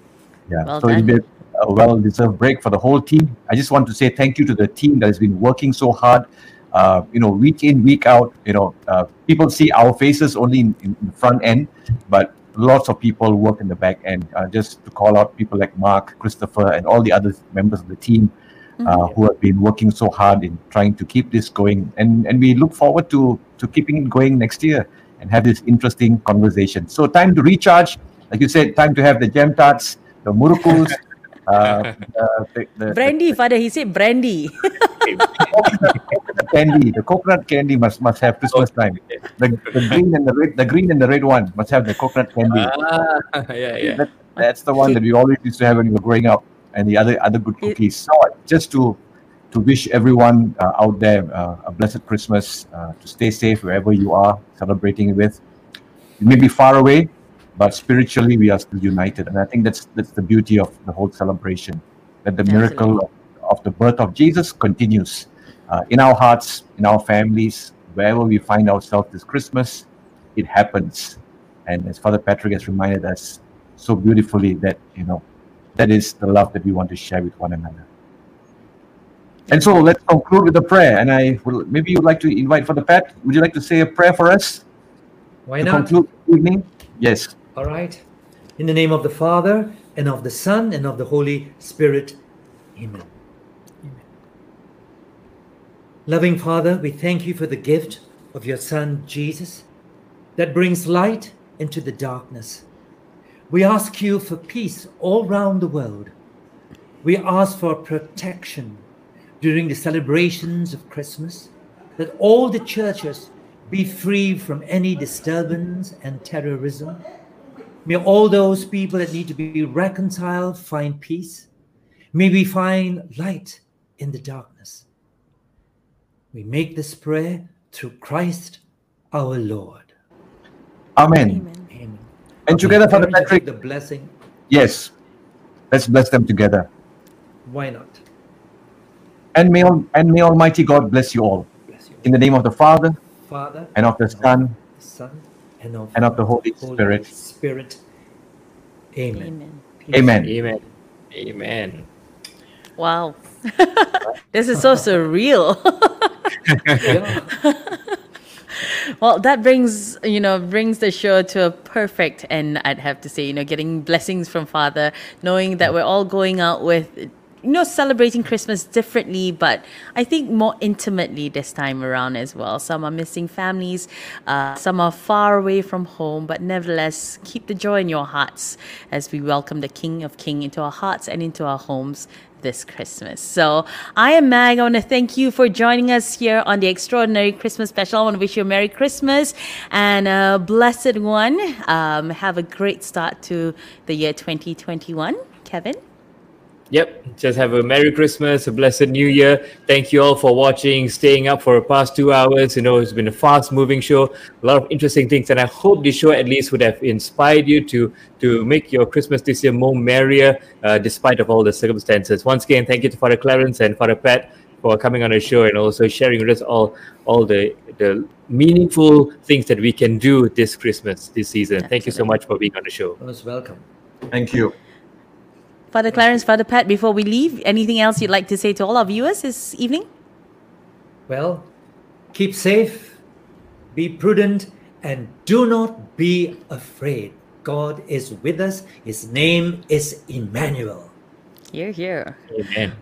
Yeah, Well so it'll be a well-deserved break for the whole team. I just want to say thank you to the team that has been working so hard. Uh, you know, week in, week out. You know, uh, people see our faces only in, in the front end, but lots of people work in the back end. Uh, just to call out people like Mark, Christopher, and all the other members of the team uh, who have been working so hard in trying to keep this going. And and we look forward to to keeping it going next year and have this interesting conversation. So time to recharge, like you said, time to have the gem tarts, the murukkus. Uh, uh, the, the, Brandy, Father, he said brandy. the candy, the coconut candy must must have Christmas time. The, the green and the red, the green and the red one must have the coconut candy. Ah, yeah, yeah. That, that's the one that we always used to have when we were growing up, and the other other good cookies. So just to to wish everyone uh, out there uh, a blessed Christmas, uh, to stay safe wherever you are celebrating with. You may be far away, but spiritually we are still united, and I think that's that's the beauty of the whole celebration. That the miracle of, of the birth of Jesus continues uh, in our hearts, in our families, wherever we find ourselves this Christmas, it happens. And as Father Patrick has reminded us so beautifully, that you know, that is the love that we want to share with one another. And so let's conclude with a prayer. And I will maybe you'd like to invite Father Pat. Would you like to say a prayer for us? Why not? conclude evening? Yes. All right. In the name of the Father, and of the Son, and of the Holy Spirit. Amen. Loving Father, we thank you for the gift of your Son, Jesus, that brings light into the darkness. We ask you for peace all round the world. We ask for protection during the celebrations of Christmas, that all the churches be free from any disturbance and terrorism. May all those people that need to be reconciled find peace. May we find light in the darkness. We make this prayer through Christ our Lord. Amen. Amen. And together, Father Parents, Patrick. The blessing. Yes. Let's bless them together. Why not? And may, and may Almighty God bless you all. In the name of the Father, Father, and of the Son, the Son, and of, and of the Holy Spirit. Spirit. Amen. Amen. Amen. Amen. Wow. this is so surreal. well, that brings you know brings the show to a perfect end. I'd have to say, you know, getting blessings from Father, knowing that we're all going out with you know celebrating Christmas differently, but I think more intimately this time around as well. Some are missing families, uh, some are far away from home, but nevertheless, keep the joy in your hearts as we welcome the King of King into our hearts and into our homes this Christmas. So I am Mag. I want to thank you for joining us here on the Extraordinary Christmas Special. I want to wish you a Merry Christmas and a blessed one. Um, have a great start to the year 2021. Kevin? Yep. Just have a Merry Christmas, a blessed New Year. Thank you all for watching, staying up for the past two hours. You know, it's been a fast moving show, a lot of interesting things. And I hope this show at least would have inspired you to to make your Christmas this year more merrier, uh, despite of all the circumstances. Once again, thank you to Father Clarence and Father Pat for coming on the show and also sharing with us all all the the meaningful things that we can do this Christmas, this season. Thank you so much for being on the show. Most welcome. Thank you. Father Clarence, Father Pat, before we leave, anything else you'd like to say to all our viewers this evening? Well, keep safe, be prudent, and do not be afraid. God is with us. His name is Emmanuel. Here, here. Amen.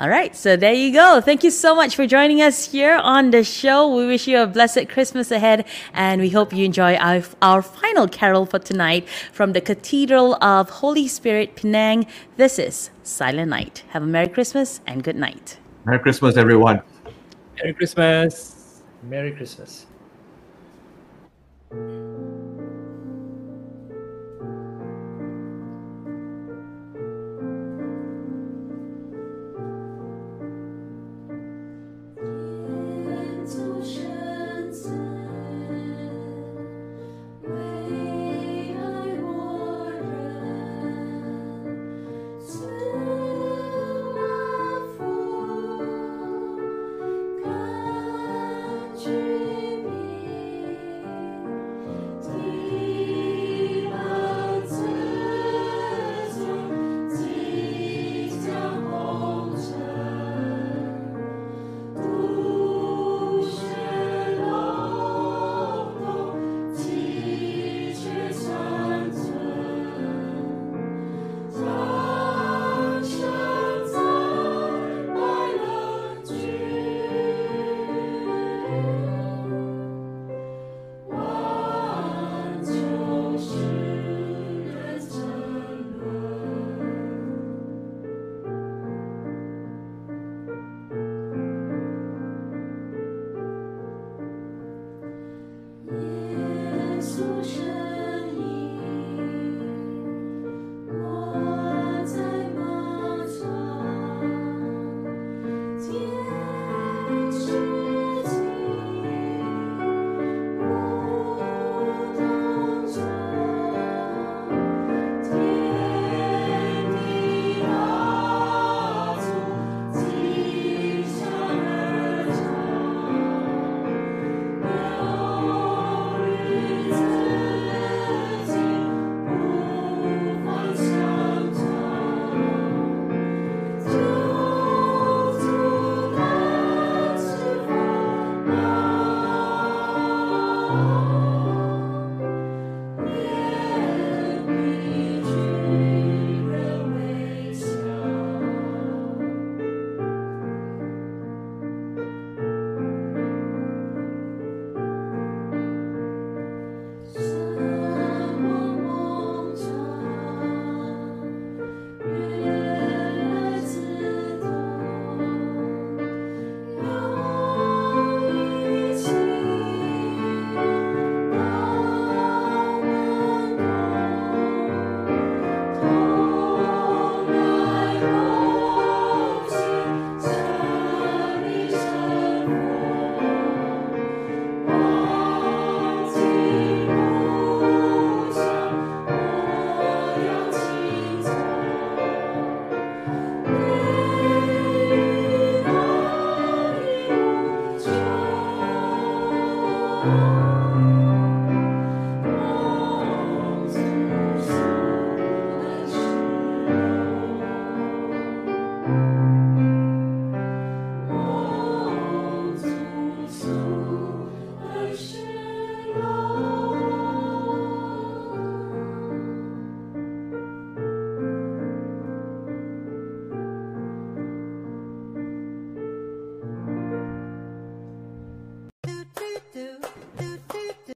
All right, so there you go. Thank you so much for joining us here on the show. We wish you a blessed Christmas ahead, and we hope you enjoy our, our final carol for tonight from the Cathedral of Holy Spirit, Penang. This is Silent Night. Have a Merry Christmas and good night. Merry Christmas, everyone. Merry Christmas. Merry Christmas.